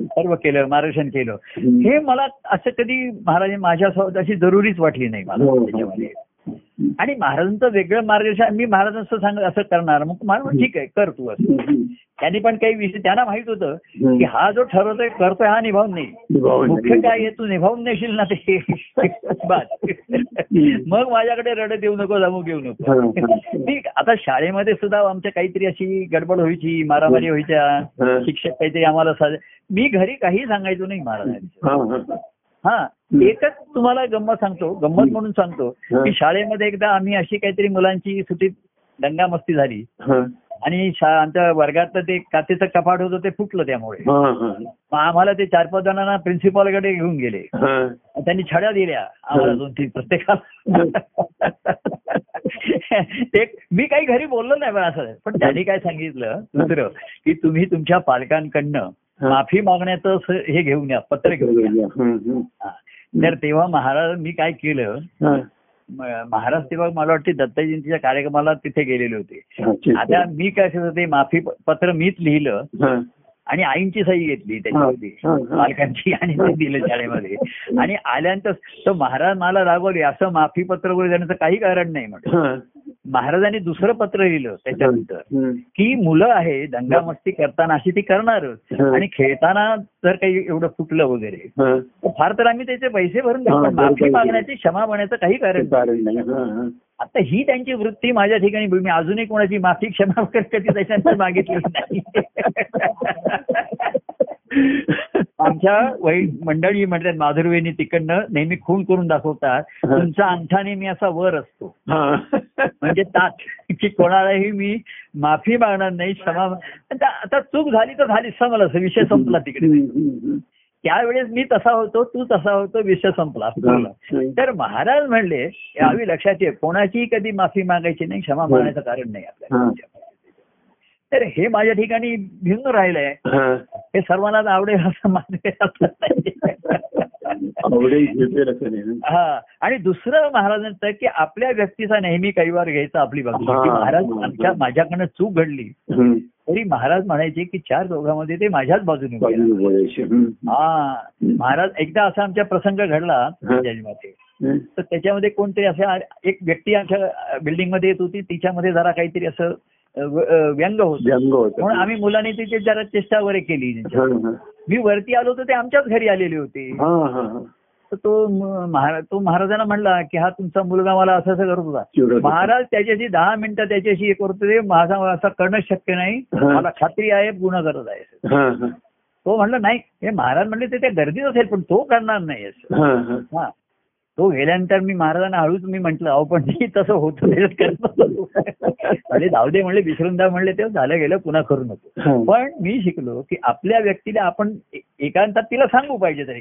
सर्व केलं मार्गदर्शन केलं. हे मला असं कधी महाराज माझ्या अशी जरुरीच वाटली नाही मला हो, हो. त्याच्यामध्ये आणि महाराजांचं वेगळं मार्गदर्शन मी महाराजांचं सांग असं करणार मग महाराज ठीक आहे कर तू असं. त्यांनी पण काही विषय त्यांना माहीत होतं. की हा जो ठरवतोय करतोय हा निभावून नाही मुख्य. काय आहे तू निभावून नेशील ना ते मग माझ्याकडे रडत येऊ नको जामू घेऊ नको. ठीक आता शाळेमध्ये सुद्धा आमच्या काहीतरी अशी गडबड व्हायची मारामारी व्हायच्या. शिक्षक काहीतरी आम्हाला मी घरी काही सांगायचो नाही महाराजांचं हा, एकच तुम्हाला गंमत सांगतो गंमत म्हणून सांगतो. की शाळेमध्ये एकदा आम्ही अशी काहीतरी मुलांची सुटीत दंगामस्ती झाली. आणि आमच्या वर्गातलं ते काचेचं कपाट होतं ते फुटलं त्यामुळे हा, हा. मग आम्हाला ते चार पाच जणांना प्रिन्सिपॉलकडे घेऊन गेले. त्यांनी छड्या दिल्या आम्हाला. दोन तीन प्रत्येकाला ते मी काही घरी बोललो नाही पण असं पण त्यांनी काय सांगितलं दुसरं की तुम्ही तुमच्या पालकांकडनं. माफी मागण्याचं हे घेऊन या पत्र घेऊन या. तर तेव्हा महाराज मी काय केलं हा. महाराज तेव्हा मला वाटते दत्तजयंतीच्या कार्यक्रमाला तिथे गेलेले होते. आता मी काय ते माफी पत्र मीच लिहिलं. आणि आईंची सही घेतली त्याच्यावरती. पालकांची आणि ते दिलं शाळेमध्ये आणि आल्यानंतर तो महाराज मला रागवले असं माफी पत्र वगैरे देण्याचं काही कारण नाही म्हटलं. महाराजांनी दुसरं पत्र लिहिलं त्याच्यानंतर. की मुलं आहे दंगामस्ती करताना अशी ती करणारच. आणि खेळताना जर काही एवढं फुटलं वगैरे. तर फार तर आम्ही त्याचे पैसे भरून पण माफी. मागण्याची क्षमा मागण्याचं काही कारण नाही. आता ही त्यांची वृत्ती माझ्या ठिकाणी मी अजूनही कोणाची माफी क्षमा वगैरे कधी त्याच्यानंतर मागितली नाही आमच्या वै मंडळी म्हणतात माधुरवेनी तिकडनं नेहमी खून करून दाखवतात. तुमचा अंगठा नेहमी असा वर असतो. म्हणजे ताट की कोणालाही मी माफी मागणार नाही क्षमा आता चूक झाली तर झाली समजला विषय संपला तिकडे. त्यावेळेस मी तसा होतो तू तसा होतो विषय संपला. तर महाराज म्हणले यावी लक्षात ये कोणाचीही कधी माफी मागायची नाही क्षमा मागण्याचं कारण नाही आपल्याला. तर हे माझ्या ठिकाणी भिन्न राहिलंय. हा. हे सर्वांनाच आवडेल असं नाही. हा. आणि दुसरं महाराजांचं की आपल्या व्यक्तीचा नेहमी कैवार घ्यायचा आपली बाजू महाराज आमच्या माझ्याकडनं चूक घडली. तरी महाराज म्हणायचे की चार दोघांमध्ये ते माझ्याच बाजूने. हा. महाराज एकदा असा आमच्या प्रसंग घडला हम्म. तर त्याच्यामध्ये कोणतरी असं एक व्यक्ती आमच्या बिल्डिंगमध्ये येत होती. तिच्यामध्ये जरा काहीतरी असं व्यंग होत होतं. म्हणून आम्ही मुलांनी तिथे जरा चेष्टा वगैरे केली. मी वरती आलो तर ते आमच्याच घरी आलेले होते हा, हा, हा. तर तो महाराज तो महाराजांना म्हणला की हा तुमचा मुलगा मला असं असं करत होता होता. महाराज त्याच्याशी दहा मिनिटं त्याच्याशी हे करतो ते माझा असं करणं शक्य नाही. मला खात्री आहे गुन्हा करत आहे. तो म्हणला नाही हे महाराज म्हणले ते त्या गर्दीत असेल पण तो करणार नाही असं. हा तो गेल्यानंतर मी महाराजांना हळूच मी म्हंटल अहो पण तसं होतं नव्हतो. म्हणजे जाऊ दे म्हणले विसरून द्या म्हणले ते झालं गेलं पुन्हा करू नको. पण मी शिकलो की आपल्या व्यक्तीला आपण एकांतात तिला सांगू पाहिजे तरी.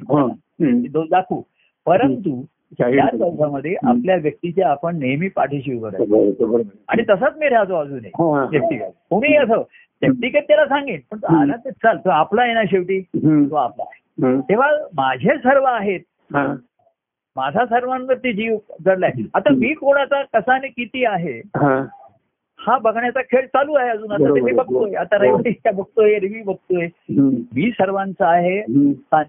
दोष दाखवू परंतु नाही. दोघांमध्ये आपल्या व्यक्तीच्या आपण नेहमी पाठीशी उभं राहतो. आणि तसाच मी राहतो अजूनही. व्यक्तिगत कोणी असो व्यक्तिगत त्याला सांगेन पण तो आला तर चाल तो आपला आहे ना शेवटी. तो आपला आहे. तेव्हा माझे सर्व आहेत. माझा सर्वांवरती जीव जडलाय. आता मी कोणाचा कसा आणि किती आहे हा. बघण्याचा खेळ चालू आहे अजून. आता मी. बघतोय. आता रविवारी बघतोय रवी बघतोय. मी सर्वांचा आहे हम्म. हा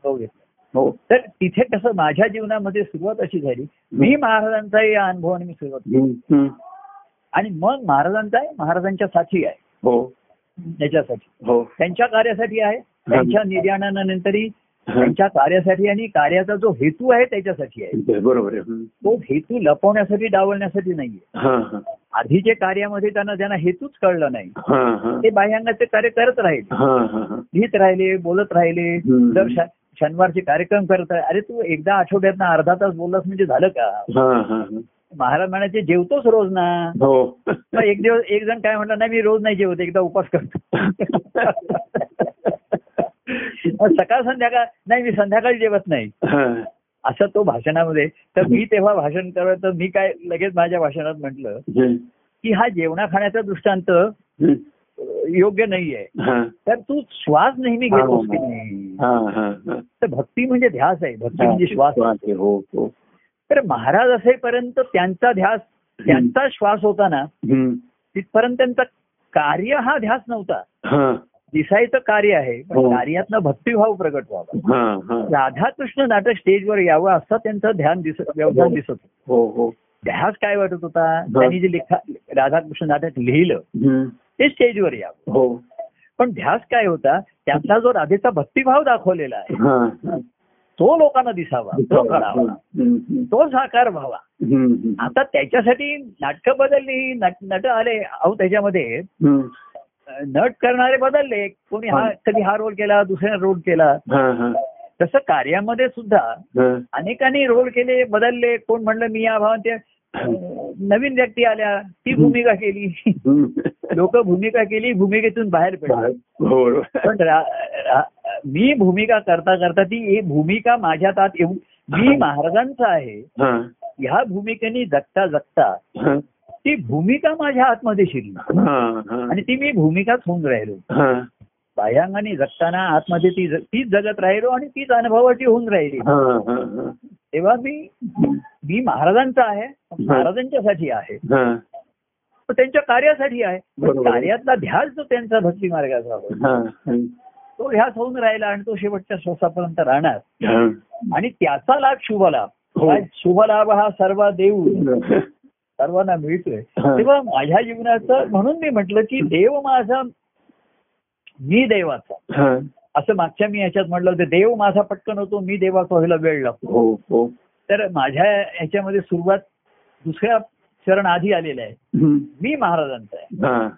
हो. तर तिथे कसं माझ्या जीवनामध्ये सुरुवात अशी झाली. मी महाराजांचा या अनुभवाने मी सुरुवात केली. आणि मग महाराजांचा आहे महाराजांच्या साठी आहे. हो. त्याच्यासाठी. हो. त्यांच्या कार्यासाठी आहे. त्यांच्या निर्याणानंतरही त्यांच्या कार्यासाठी आणि कार्याचा जो हेतू आहे त्याच्यासाठी आहे. बरोबर आहे. तो हेतू लपवण्यासाठी डावलण्यासाठी नाहीये. आधीच्या कार्यामध्ये त्यांना त्यांना हेतूच कळलं नाही ते बाह्यांगाचे कार्य करत राहिले. लिहित राहिले बोलत राहिले. दर शनिवारचे कार्यक्रम करत राहिले. अरे तू एकदा आठवड्यात अर्धा तास बोललास म्हणजे झालं का? महाराज म्हणायचे जेवतोच रोज ना? हो. एक दिवस एक जण काय म्हटलं नाही मी रोज नाही जेवत एकदा उपास करतो. सकाळ संध्याकाळ नाही मी संध्याकाळी जेवत नाही हा. असं तो भाषणामध्ये तर मी तेव्हा भाषण करत तर मी काय लगेच माझ्या भाषणात म्हटलं. की हा जेवणा खाण्याचा दृष्टांत. योग्य नाहीये हा. तर तू श्वास नेहमी घेतोस की नाही हा, हा, हा. तर भक्ती म्हणजे ध्यास आहे भक्ती म्हणजे श्वास हो हो तर महाराज असेपर्यंत त्यांचा ध्यास त्यांचा श्वास होता ना. तिथपर्यंत त्यांचा कार्य हा ध्यास नव्हता दिसायचं कार्य आहे पण हो. कार्यातनं भक्तिभाव प्रगट व्हावा. राधाकृष्ण नाटक स्टेजवर यावं असं त्यांचं ध्यान दिसत व्यवधान दिसत. हो हो ध्यास काय वाटत होता त्यांनी जे लिखा राधाकृष्ण नाटक लिहिलं. ते स्टेजवर यावं पण ध्यास काय होता त्यातला जो राधेचा भक्तिभाव दाखवलेला आहे. तो लोकांना दिसावा तो करावा. तो साकार व्हावा. आता त्याच्यासाठी नाटकं बदलली नट आले अहो त्याच्यामध्ये नट करणारे बदलले. कोणी हा कधी हा रोल केला दुसऱ्याने रोल केला. हा, हा. तसं कार्यामध्ये सुद्धा हा. अनेकांनी रोल केले बदलले. कोण म्हणलं मी या भावात नवीन व्यक्ती आल्या. ती भूमिका केली. लोक भूमिका केली भूमिकेतून बाहेर पडले. हो पण रा- रा- मी भूमिका करता करता ती एक भूमिका माझ्या तात येऊन मी महाराजांचा आहे. हा, ह्या भूमिकेने जगता जगता हा. ती भूमिका माझ्या आतमध्ये शिरली. आणि ती मी भूमिकाच होऊन राहिलो. हा, बाह्यांगाने जगताना आतमध्ये ती तीच जगत राहिलो आणि तीच अनुभवाची होऊन राहिली. हा, हा, हा. तेव्हा मी मी महाराजांचा आहे महाराजांच्यासाठी आहे. हा, त्यांच्या कार्यासाठी आहे. कार्यातला ध्यास जो त्यांचा भक्ती मार्गाचा होता. तो ध्यास होऊन राहिला आणि तो शेवटच्या श्वासापर्यंत राहणार. आणि त्याचा लाभ शुभलाभ. हो. काय शुभलाभ हा सर्व देव सर्वांना मिळतोय. तेव्हा माझ्या जीवनाचं म्हणून मी म्हटलं की देव माझा मी देवाचा. असं मागच्या मी ह्याच्यात म्हटलं होतं देव माझा पटकन होतो मी देवाचा व्हायला वेळ लागतो. हो हो. तर माझ्या ह्याच्यामध्ये सुरुवात दुसऱ्या चरण आधी आलेलं आहे. मी महाराजांचा आहे. हा.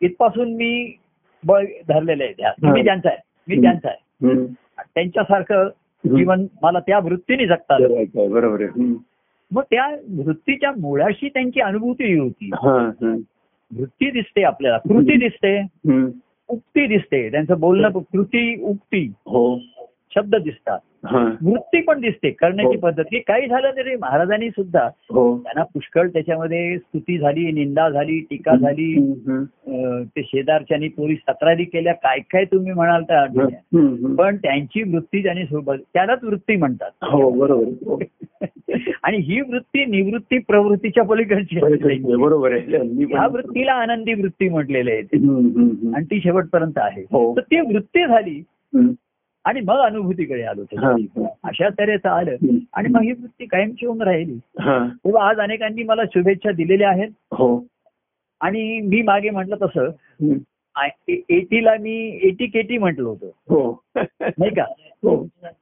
इथपासून मी बळ धरलेलं आहे. ध्यास हा. मी त्यांचा आहे. मी त्यांचा आहे. त्यांच्यासारखं जीवन मला त्या वृत्तीने जगता बरोबर मग त्या वृत्तीच्या मुळाशी त्यांची अनुभूती होती. हा, हा. वृत्ती दिसते आपल्याला कृती दिसते. उक्ती दिसते. त्यांचं बोलणं कृती उक्ती. हो. शब्द दिसतात. वृत्ती पण दिसते करण्याची हो. पद्धत की काही झालं तरी महाराजांनी सुद्धा हो त्यांना पुष्कळ त्याच्यामध्ये स्तुती झाली निंदा झाली टीका झाली ते शेजारच्यांनी पोलीस तक्रारी केल्या काय काय तुम्ही म्हणाल त्या. पण त्यांची वृत्ती त्यांनी सोबत त्यालाच वृत्ती म्हणतात हो बरोबर. आणि ही वृत्ती निवृत्ती प्रवृत्तीच्या पलीकडची. बरोबर आहे ह्या वृत्तीला आनंदी वृत्ती म्हटलेले आहे. आणि ती शेवटपर्यंत आहे. तर ती वृत्ती झाली. आणि मग अनुभूतीकडे आलो. अशा तऱ्हेचं आलं. आणि मग ही वृत्ती कायमची होऊन राहिली. तेव्हा आज अनेकांनी मला शुभेच्छा दिलेल्या आहेत हो आणि मी मागे म्हटलं तसं. एटीला मी एटी केटी म्हटलं होतं हो नाही का हो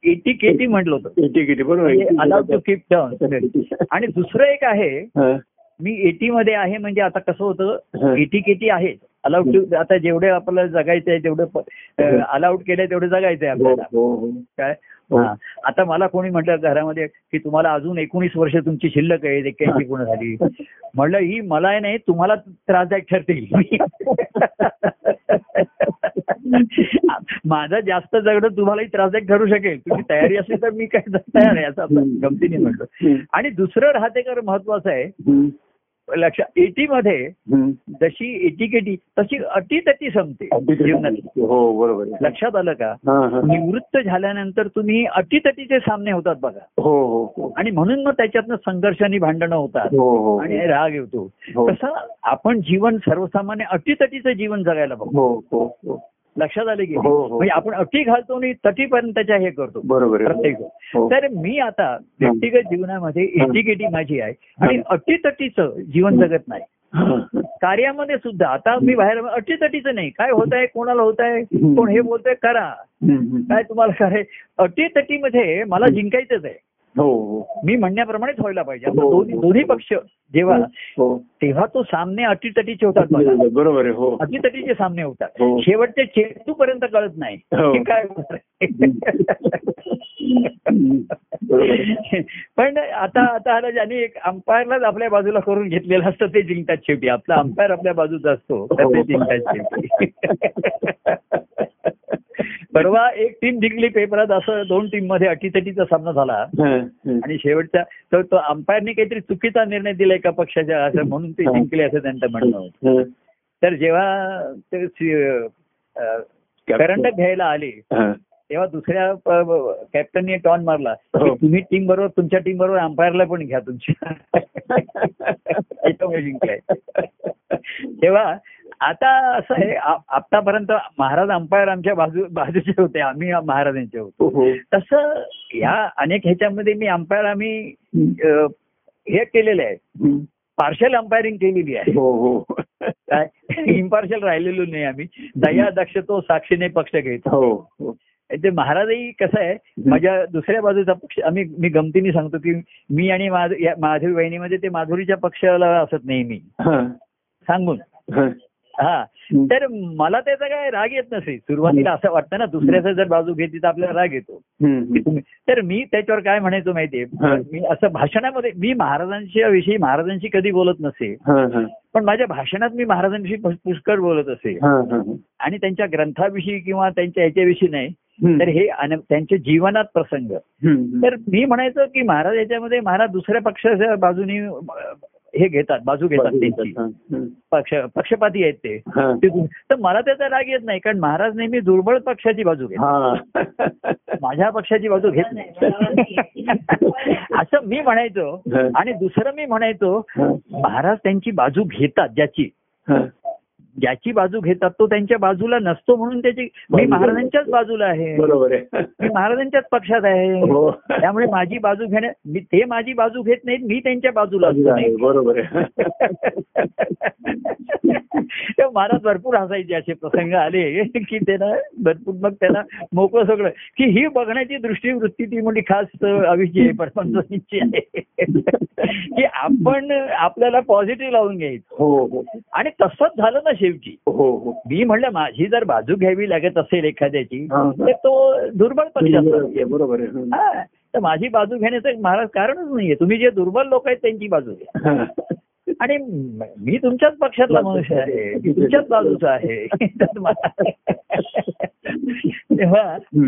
एटी केटी म्हटलं होतं किती किती बरोबर आहे. अलाउड टू कीप टर्न आणि दुसरं एक आहे. मी एटी मध्ये आहे म्हणजे आता कसं होतं. एटी केटी आहे अलाउड टू आता जेवढे आपल्याला जगायचं आहे तेवढे अलाउड केलंय तेवढे जगायचंय हो आपल्याला. हो हो. काय. आता मला कोणी म्हटलं घरामध्ये की तुम्हाला अजून एकोणीस वर्ष तुमची शिल्लक आहे एक्क्याऐंशी पूर्ण झाली. म्हणलं ही मला नाही तुम्हाला त्रासदायक ठरते माझं जास्त जगणं तुम्हालाही त्रासदायक ठरू शकेल. तुम्ही तयारी असेल तर मी काय तयार आहे असं गमतीने म्हटलं. आणि दुसरं राहते कर महत्वाचं आहे. लक्षात एटी मध्ये हम्म. जशी एटीकेटी तशी अटीतटी संपते जीवनात. हो बरोबर. लक्षात आलं का. निवृत्त झाल्यानंतर तुम्ही अटीतटीचे सामने होतात बघा. हो हो हो. आणि म्हणून मग त्याच्यातनं संघर्ष आणि भांडणं होतात हो हो. आणि राग येतो. तसं आपण जीवन सर्वसामान्य अटीतटीचं जीवन जगायला बघतो. लक्षात आले की हो? हो. म्हणजे आपण अटी घालतो आणि तटीपर्यंतच्या हे करतो. बरोबर प्रत्येक हो. तर मी आता व्यक्तिगत जीवनामध्ये एटीकेटी माझी आहे आणि अटीतटीचं जीवन जगत नाही. हा. कार्यामध्ये सुद्धा आता मी बाहेर अटीतटीचं नाही. काय होत आहे कोणाला होत आहे कोण हे बोलतोय करा. काय तुम्हाला काय अटीतटीमध्ये मला जिंकायचंच आहे. हो हो मी म्हणण्याप्रमाणेच व्हायला पाहिजे आता हो. दोन्ही दोन्ही पक्ष जेव्हा हो तेव्हा तो सामने अटीतटीचे होतात बरोबर आहे हो अटीतटीचे सामने होतात हो. शेवटचे चेंडू पर्यंत कळत नाही हो. काय. पण आता आता आला ज्यांनी एक अंपायरलाच आपल्या बाजूला करून घेतलेलं असतं ते जिंकतात शेवटी आपला अंपायर आपल्या बाजूचा असतो तर ते जिंकतात शेवटी परवा एक टीम जिंकली पेपरात असं दोन टीममध्ये अटीतटीचा सामना झाला हा, हा. आणि शेवटचा तर तो अंपायरने काहीतरी चुकीचा निर्णय दिला एका पक्षाच्या असं म्हणून ते जिंकले असं त्यांचं म्हणणं होतं हा. तर जेव्हा ते करंडक घ्यायला आले हा. तेव्हा दुसऱ्या कॅप्टनने टॉन मारला. हो. तुम्ही टीम बरोबर तुमच्या टीम बरोबर अंपायरला पण घ्या तुमच्या जिंकलाय तेव्हा आता असं आहे आतापर्यंत महाराज अंपायर आमच्या बाजू बाजूचे होते. आम्ही महाराजांचे होतो. हो, हो. तसं या अनेक ह्याच्यामध्ये मी अंपायर आम्ही हे केलेलं आहे. पार्शल अंपायरिंग केलेली आहे. इम्पार्शल राहिलेलो नाही आम्ही. दया दक्ष तो साक्षीने पक्ष घेतो ते महाराजही कसं आहे माझ्या दुसऱ्या बाजूचा पक्ष आम्ही मी गमतीने सांगतो की मी आणि माधुरी बहिणीमध्ये ते माधुरीच्या पक्षाला असत नेहमी हा. सांगून. हा. तर मला त्याचा काय राग येत नसे सुरुवातीला असं वाटतं ना दुसऱ्याचा जर बाजू घेतली तर आपल्याला राग येतो. तर मी त्याच्यावर काय म्हणायचो माहितीये. मी असं भाषणामध्ये मी महाराजांच्या विषयी महाराजांशी कधी बोलत नसे पण माझ्या भाषणात मी महाराजांविषयी पुष- पुष्कळ बोलत असे आणि त्यांच्या ग्रंथाविषयी किंवा त्यांच्या याच्याविषयी नाही. तर हे त्यांच्या जीवनात प्रसंग. तर मी म्हणायचो की महाराज याच्यामध्ये महाराज दुसऱ्या पक्षाच्या बाजूने हे घेतात बाजू घेतात त्यांची. पक्ष पक्षपाती आहेत ते. तर मला त्याचा राग येत नाही कारण महाराज नेहमी दुर्बळ पक्षाची बाजू घेतात. हा. माझ्या पक्षाची बाजू घेत नाही. असं मी म्हणायचो. आणि दुसरं मी म्हणायचो. महाराज त्यांची बाजू घेतात ज्याची. ज्याची बाजू घेतात तो त्यांच्या बाजूला नसतो म्हणून त्याची मी महाराजांच्याच बाजूला आहे. बरोबर आहे. मी महाराजांच्याच पक्षात आहे. हो. त्यामुळे माझी बाजू घेण्या मी ते माझी बाजू घेत नाहीत मी त्यांच्या बाजूला असतो. बरोबर आहे. तेव्हा महाराज भरपूर हसायचे असे प्रसंग आले की त्याला भरपूर मग त्याला मोकळं सगळं की ही बघण्याची दृष्टीवृत्ती ती म्हणजे खास अविची आहे परमंची आहे. की आपण आपल्याला पॉझिटिव्ह लावून घ्यायचं. हो हो. आणि तसंच झालं ना शेवटी. हो हो. मी म्हणलं माझी जर बाजू घ्यावी लागत असेल एखाद्याची. तर तो दुर्बल पक्षाचा आहे, बरोबर आहे. हा, तर माझी बाजू घेण्याचं महाराज कारणच नाहीये. तुम्ही जे दुर्बल लोक आहेत त्यांची बाजू घ्या. आणि म- तुमच्याच पक्षातला मनुष्य आहे. तुमच्याच बाजूचा आहे. तेव्हा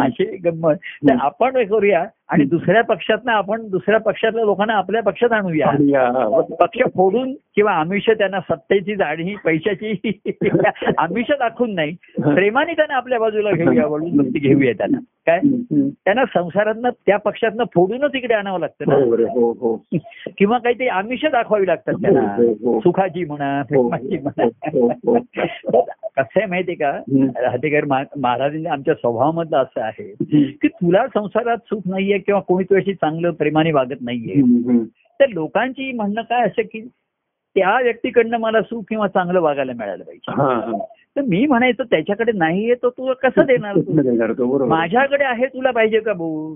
अशी गंमत. तर आपण हे करूया आणि दुसऱ्या पक्षातनं आपण दुसऱ्या पक्षातल्या लोकांना आपल्या पक्षात आणूया. पक्ष फोडून किंवा आमिष त्यांना सत्तेची जाणी पैशाची आमिष दाखवून नाही. प्रेमाने त्यांना आपल्या बाजूला घेऊया वळून घेऊया त्यांना. काय. त्यांना संसारातनं त्या पक्षातनं फोडूनच इकडे आणावं लागतं ना. हो हो. किंवा काहीतरी आमिष दाखवावी लागतात त्यांना. हो. सुखाची म्हणा प्रेमाची म्हणा. कसं आहे माहितीये का. हातेकर महाराजांच्या आमच्या स्वभावामधलं असं आहे. की तुला संसारात सुख नाहीये किंवा कोणी तुझ्याशी चांगलं प्रेमाने वागत नाहीये. तर लोकांची म्हणणं काय असं की त्या व्यक्तीकडनं मला सुख किंवा चांगलं वागायला मिळालं पाहिजे. तर मी म्हणायचं त्याच्याकडे नाहीये तो तू? कसं देणार माझ्याकडे आहे तुला पाहिजे का भाऊ.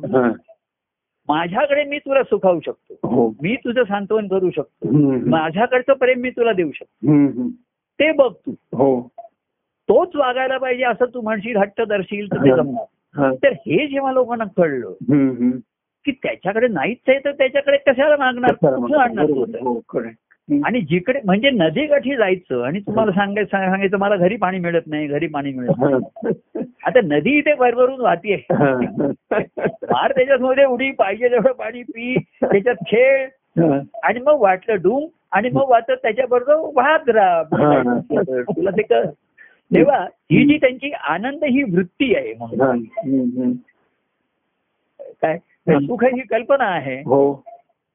माझ्याकडे मी तुला सुखावू शकतो. हो. मी तुझं सांत्वन करू शकतो. माझ्याकडचं प्रेम मी तुला देऊ शकतो. ते बघ तू. हो. तोच वागायला पाहिजे असं तू म्हणशील हट्ट धरशील तर ते. जमणार. तर हे जेव्हा लोकांना कळलं. की त्याच्याकडे नाहीच आहे तर त्याच्याकडे कशाला मागणार आणणार? हो. आणि जिकडे म्हणजे नदीकाठी जायचं आणि तुम्हाला सांगायचं सांगायचं मला घरी पाणी मिळत नाही घरी पाणी मिळत नाही. आता नदी इथे भरभरून वाहतीये. फार त्याच्यामध्ये उडी पाहिजे तेवढं पाणी पी त्याच्यात खेळ. आणि मग वाटलं डूम आणि मग वाटत त्याच्याबरोबर वाहत राहा तुला ते तेव्हा ही जी त्यांची आनंद ही वृत्ती आहे म्हणून. काय सुख ही कल्पना आहे हो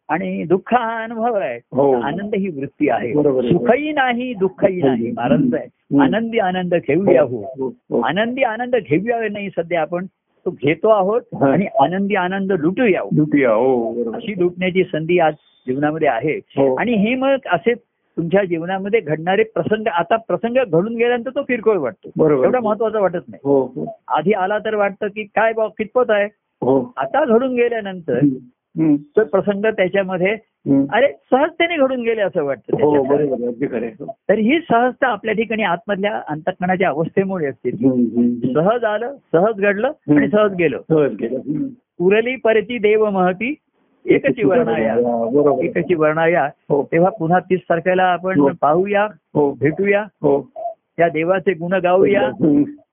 आणि दुःख हा अनुभव आहे हो. आनंद ही वृत्ती आहे. सुखही नाही दुःखही नाही महाराज आहे. आनंदी आनंद घेऊया हो हो, हो. आनंदी आनंद घेऊया नाही सध्या आपण तो घेतो आहोत. आणि आनंदी आनंद लुटूया. लुटिया हो अशी लुटण्याची संधी आज जीवनामध्ये आहे. आणि हे मग असे तुमच्या जीवनामध्ये घडणारे प्रसंग आता प्रसंग घडून गेल्यानंतर तो किरकोळ वाटतो. बरोबर. एवढा महत्त्वाचा वाटत नाही. हो हो. आधी आला तर वाटतं की काय बा कितपत आहे? हो. आता घडून गेल्यानंतर तो प्रसंग त्याच्यामध्ये. अरे सहजतेने घडून गेले असं वाटतं. तर ही सहजता आपल्या ठिकाणी आतमधल्या अंतकणाच्या अवस्थेमुळे असते. सहज आलं सहज घडलं आणि सहज गेलं. सहज गेलं. हम्म. उरली परती देव महती एकची वर्णाया एकची वर्णाया हो. तेव्हा पुन्हा तीस तारखेला आपण हो. पाहूया हो. भेटूया. हो. त्या देवाचे गुण गाऊया.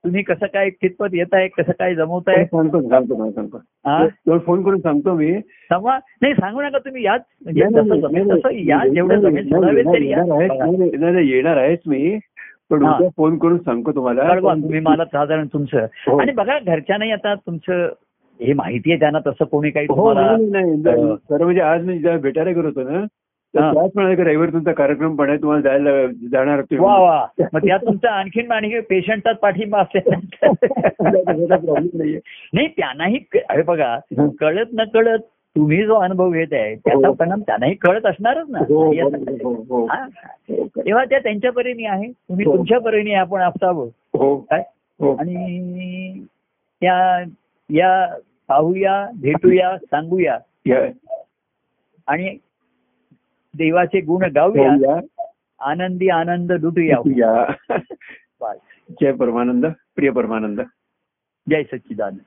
तुम्ही कसं काय कितपत येत आहे कसं काय जमवताय? सांगतो सांगतो. हा? फोन करून सांगतो मी. तेव्हा नाही सांगू नका तुम्ही. याच म्हणजे नाही, नाही, नाही, नाही, जेवढं नाही, नाही, नाही. येणार आहेच. नाही, नाही, नाही, मी. पण हा. फोन करून सांगतो तुम्हाला. तुम्ही मला साधारण तुमचं. हो. आणि बघा घरच्यांनाही आता तुमचं हे माहिती आहे त्यांना तसं कोणी काही हो, सर्व म्हणजे आज मी ज्या भेटायला करत होतो ना त्याच म्हणाले रविवार तुमचा कार्यक्रम पण आहे तुम्हाला जायला जाणार वा तुमचा आणखीन आणखी पेशंटात पाठिंबा असेल नाही त्यांनाही अरे बघा कळत न कळत तुम्ही जो अनुभव घेत आहे त्याचा हो. परिणाम त्यांनाही कळत असणारच ना. हो, तेव्हा त्या त्यांच्या परीने आहे तुम्ही तुमच्या परीने आपण असावं काय? आणि त्या या पाहूया भेटूया सांगूया. आणि देवाचे गुण गाऊया. आनंदी आनंद लुटूया. जय परमानंद प्रिय परमानंद. जय सच्चिदानंद.